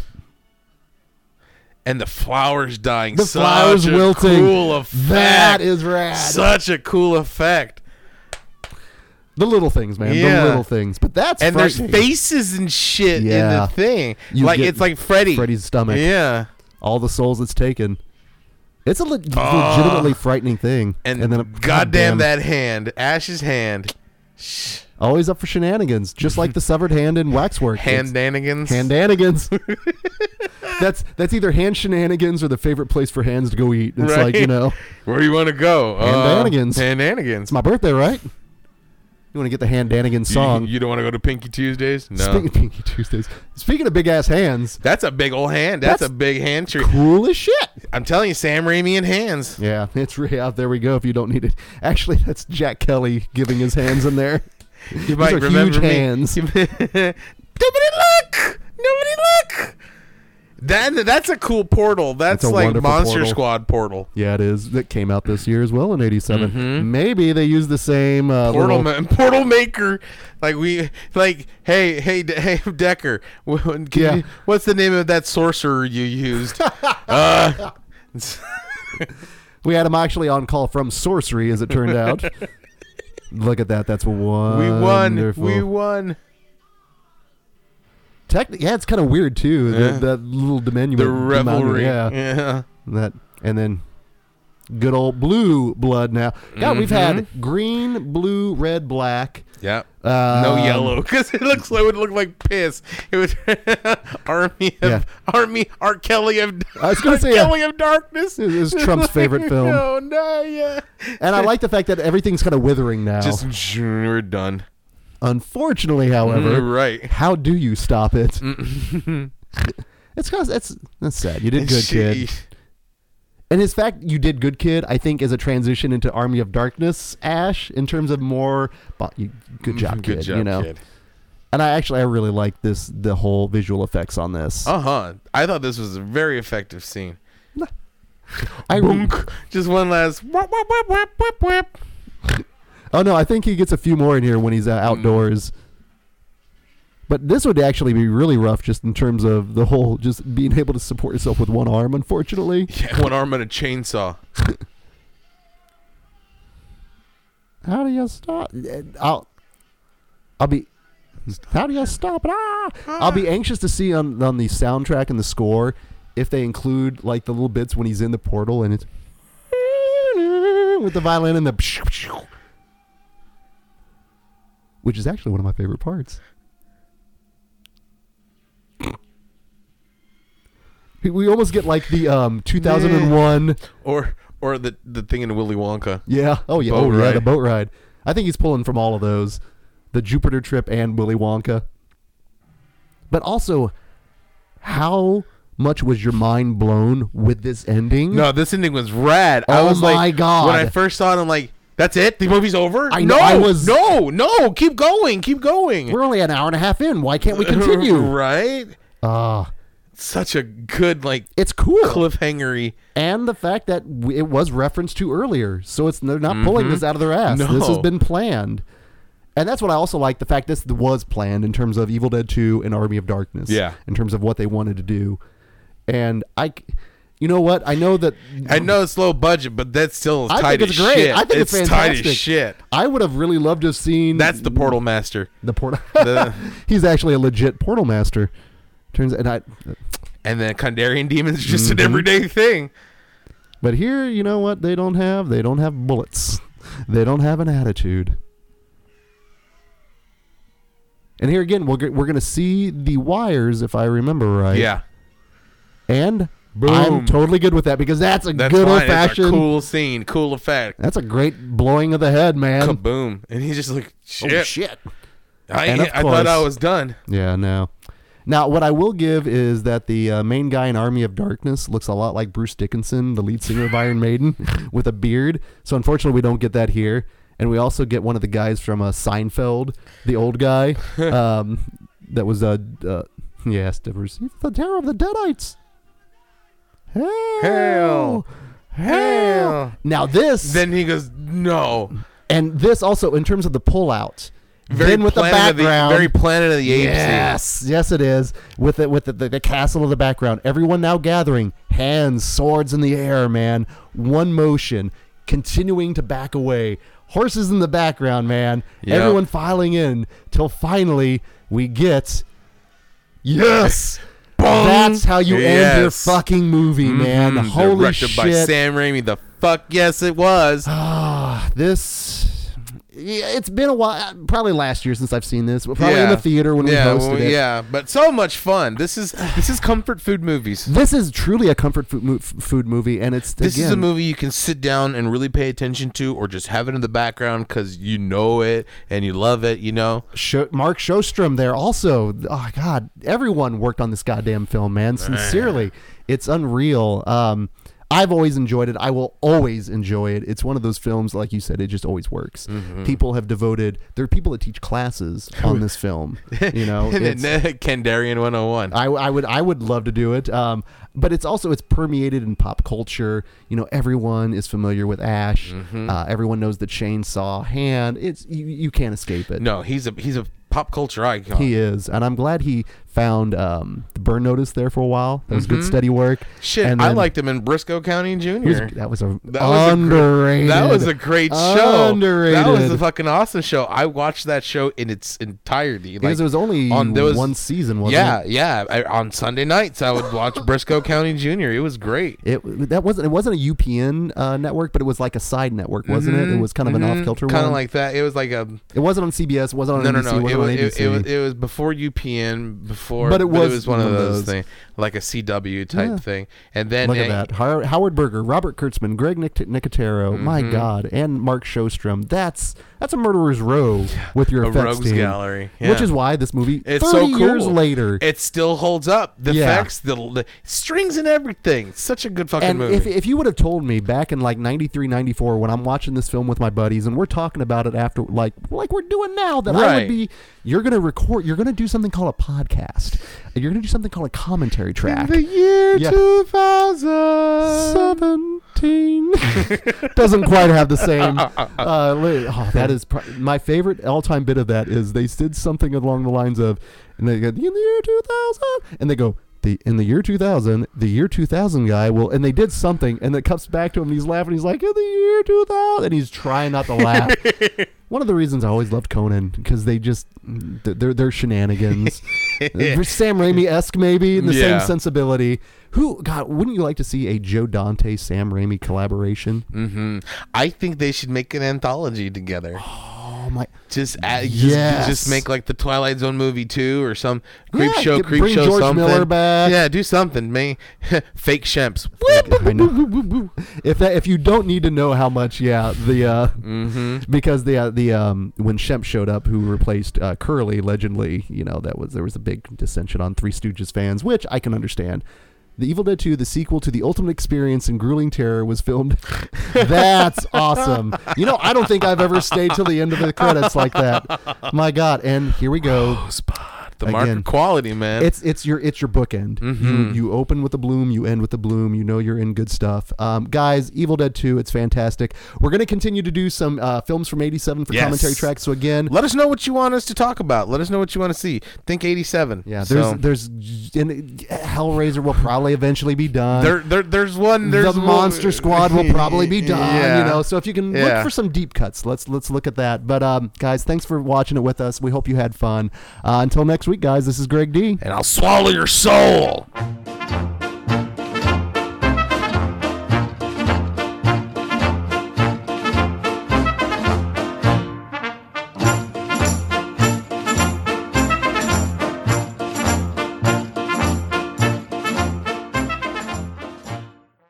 And the flowers dying. The Such flowers wilting. Cool effect. That is rad. such a cool effect. The little things, man. Yeah. The little things. But that's And there's faces and shit in the thing. You like it's like Freddy. Freddy's stomach. Yeah. All the souls it's taken. It's a le- Oh. legitimately frightening thing. And, then a, goddamn that hand, Ash's hand, Shh. Always up for shenanigans, just like the severed hand in Waxwork. hand danigans. handanigans. that's that's either hand shenanigans or the favorite place for hands to go eat. It's Right. like you know, Where do you want to go? Handanigans. Uh, Handanigans. it's my birthday, right? You want to get the handanigans You- song? You, don't want to go to Pinky Tuesdays? No. Speaking of Pinky Tuesdays, speaking of big ass hands, That's a big old hand. That's, That's a big hand tree. cool as shit. I'm telling you, Sam Raimi and hands. Yeah, it's re- out there. We go. If you don't need it, actually, that's Jack Kelly giving his hands in there. You might are remember huge me. hands. Nobody look. Nobody look. That that's a cool portal. That's, a like wonderful Monster portal. Squad portal. Yeah, it is. That came out this year as well in '87. Maybe they used the same uh, Mm-hmm. Portal little- ma- portal maker. Like we like hey hey De- hey Dekker. wh- can Yeah. you- what's the name of that sorcerer you used? uh, We had him actually on call from sorcery, as it turned out. Look at that. That's wonderful. we won. We won. Techni- yeah, it's kind of weird too. Yeah. The, that little diminutive. The revelry. Yeah. yeah. That and then good old blue blood. Now, God, we've had Mm-hmm. green, blue, red, black. Yeah. no Um, yellow because it looks like it would look like piss. It would army of Yeah. army R. Kelly of I was gonna R. say, yeah. Kelly of darkness. It is Trump's favorite film. No, no, yeah. And I like the fact that everything's kind of withering now. Just we're done. Unfortunately, however, Mm, right. how do you stop it? it's cause that's that's sad. You did good, kid. And his fact you did good, kid, I think is a transition into Army of Darkness, Ash, in terms of more. Good job, kid. Good job, you know, kid. and I actually I really like this the whole visual effects on this. Uh huh. I thought this was a very effective scene. I Boonk. Just one last. Whap, whap, whap. oh no, I think he gets a few more in here when he's uh, outdoors. But this would actually be really rough, just in terms of the whole, just being able to support yourself with one arm. Unfortunately, Yeah, one arm and a chainsaw. how do you stop? I'll, I'll be. How do you stop it? Ah! I'll be anxious to see on on the soundtrack and the score if they include like the little bits when he's in the portal and it's with the violin and the which is actually one of my favorite parts. We almost get like the um 2001 Or or the the thing in Willy Wonka. Yeah. Oh yeah. Boat oh yeah. ride. The boat ride. I think he's pulling from all of those, the Jupiter trip and Willy Wonka. But also, how much was your mind blown with this ending? No, this ending was rad. I Oh was like, my God. When I first saw it, I'm like, that's it? The movie's over? I know, no, I was- no, no, keep going, keep going. We're only an hour and a half in. Why can't we continue? right? Ah, Such a good like it's cool. cliffhangery. and the fact that it was referenced to earlier, so it's they're not pulling this out of their ass. This has Mm-hmm. Been planned, and that's what I also like. The fact this was planned in terms of Evil Dead Two and Army of Darkness. Yeah. in terms of what they wanted to do, and i you know what? I know that I know it's low budget, but that's still I tight think it's as great. shit. I think it's, tight fantastic. as shit. I would have really loved to have seen. That's the Portal Master. the portal. The- He's actually a legit portal master. Turns and I, And then Kandarian demons is just Mhm. an everyday thing. but here, you know what? They don't have. They don't have bullets. They don't have an attitude. And here again, we're, g- we're going to see the wires, if I remember right. Yeah. And Boom. I'm totally good with that because that's a That's good fine. old It's a fashioned. cool scene, cool effect. That's a great blowing of the head, man. Kaboom. And he's just like, shit. Oh shit! I, And of I thought I course- was done. Yeah, no. Now, what I will give is that the uh, main guy in Army of Darkness looks a lot like Bruce Dickinson, the lead singer of Iron Maiden, with a beard. So unfortunately, we don't get that here. And we also get one of the guys from uh, Seinfeld, the old guy, um, that was uh, uh, yes, to receive the terror of the Deadites. Hell, Hell. Hell. Now this, Then he goes, no. and this also in terms of the pullout. Very then with the background, very Planet of the Apes. Yes, yes, it is. With it, with the, the, the castle in the background, everyone now gathering, hands, swords in the air, man. One motion, continuing to back away. Horses in the background, man. Yep. Everyone filing in till finally we get. Yes, that's how you end your fucking movie, man. Mhm. Holy Directed shit! by Sam Raimi. The fuck yes, it was. Ah, this. Yeah, it's been a while. Probably last year since I've seen this. Probably in the theater when yeah, we hosted well, it. Yeah, but so much fun. This is this is comfort food movies. This is truly a comfort food, food movie, and it's This again, is a movie you can sit down and really pay attention to, or just have it in the background because you know it and you love it. You know, Mark Shostrom there also. Oh God, everyone worked on this goddamn film, man. Sincerely, it's unreal. Um, I've always enjoyed it. I will always enjoy it. It's one of those films, like you said, it just always works. Mm-hmm. People have devoted. There are people that teach classes on this film. You know, then Kandarian 101. I, I would I would love to do it. Um, but it's also it's permeated in pop culture. You know, everyone is familiar with Ash. Mm-hmm. Uh, everyone knows the chainsaw hand. It's you, you can't escape it. no, he's a he's a pop culture icon. He is, and I'm glad he found um, the burn notice there for a while. That was good, steady work. Mm-hmm. Shit, And I liked him in Brisco County he was- Jr. that was a That was a gr- underrated. That was a great show. Underrated. That was a fucking awesome show. I watched that show in its entirety. because like, it was only on- there was- one season, wasn't yeah, it? yeah. I, on Sunday nights, I would watch Brisco County Jr. It was great. It that wasn't it wasn't a UPN uh, network, but it was like a side network, wasn't it? It was kind of an off kilter kind of like that. It was like a it wasn't on CBS, it wasn't on no, no, NBC, no. It wasn't was, on it, it was it was before UPN, before, But it was one of those. things, like a CW type Yeah. thing. And then Look at that. Howard Berger, Robert Kurtzman, Greg Nic- Nicotero, my Mm-hmm. God, and Mark Shostrom. That's that's a murderer's row with your a effects rogues team. gallery, Which is why this movie, It's 30 so cool. years later, It still holds up. The Yeah. effects, the, the strings, and everything. It's such a good fucking and movie. if, if you would have told me back in like 93 94 when i'm watching this film with my buddies and we're talking about it after like like we're doing now that i would be you're gonna record you're gonna do something called a podcast and you're gonna do something called a commentary track the year Yeah. 2000. 17 doesn't quite have the same uh, li- oh, that is pr- my favorite all-time bit of that is they did something along the lines of and they go in the year 2000 and they go the in the year 2000, the year 2000 guy will, and they did something, and it comes back to him, and he's laughing. He's like, in the year 2000, and he's trying not to laugh. One of the reasons I always loved Conan because they just they're they're shenanigans. Sam Raimi esque maybe in the Yeah. same sensibility. Who God wouldn't you like to see a Joe Dante Sam Raimi collaboration? hmm I think they should make an anthology together. Oh my! Just add, just, Yes. just make like the Twilight Zone movie two or some creep Yeah, show, get- creep bring show George something. Miller back. Yeah, do something, man. Fake Shemps. If that if you don't need to know how much, yeah, the uh, Mm-hmm. because the uh, the um when Shemp showed up, who replaced uh, Curly, legendly, you know that was there was a big dissension on Three Stooges fans, which I can understand. The Evil Dead 2, the sequel to the Ultimate Experience in Grueling Terror, was filmed. That's awesome. You know, I don't think I've ever stayed till the end of the credits like that. My God! And here we go. Spot. The mark Again. of quality, man. It's it's your it's your bookend. You Mhm. you open with the bloom, you end with the bloom. You know you're in good stuff. Um, guys, Evil Dead 2, it's fantastic. We're gonna continue to do some uh, films from '87 for Yes. commentary tracks. So again, Let us know what you want us to talk about. Let us know what you want to see. Think 87. yeah, there's So, there's and Hellraiser will probably eventually be done. there, there, there's one. There's the one- Monster Squad will probably be done. Yeah. You know, so if you can look for some deep cuts, let's let's look at that. But um, guys, thanks for watching it with us. We hope you had fun. Uh, until next week, guys. This is Greg D. And I'll swallow your soul.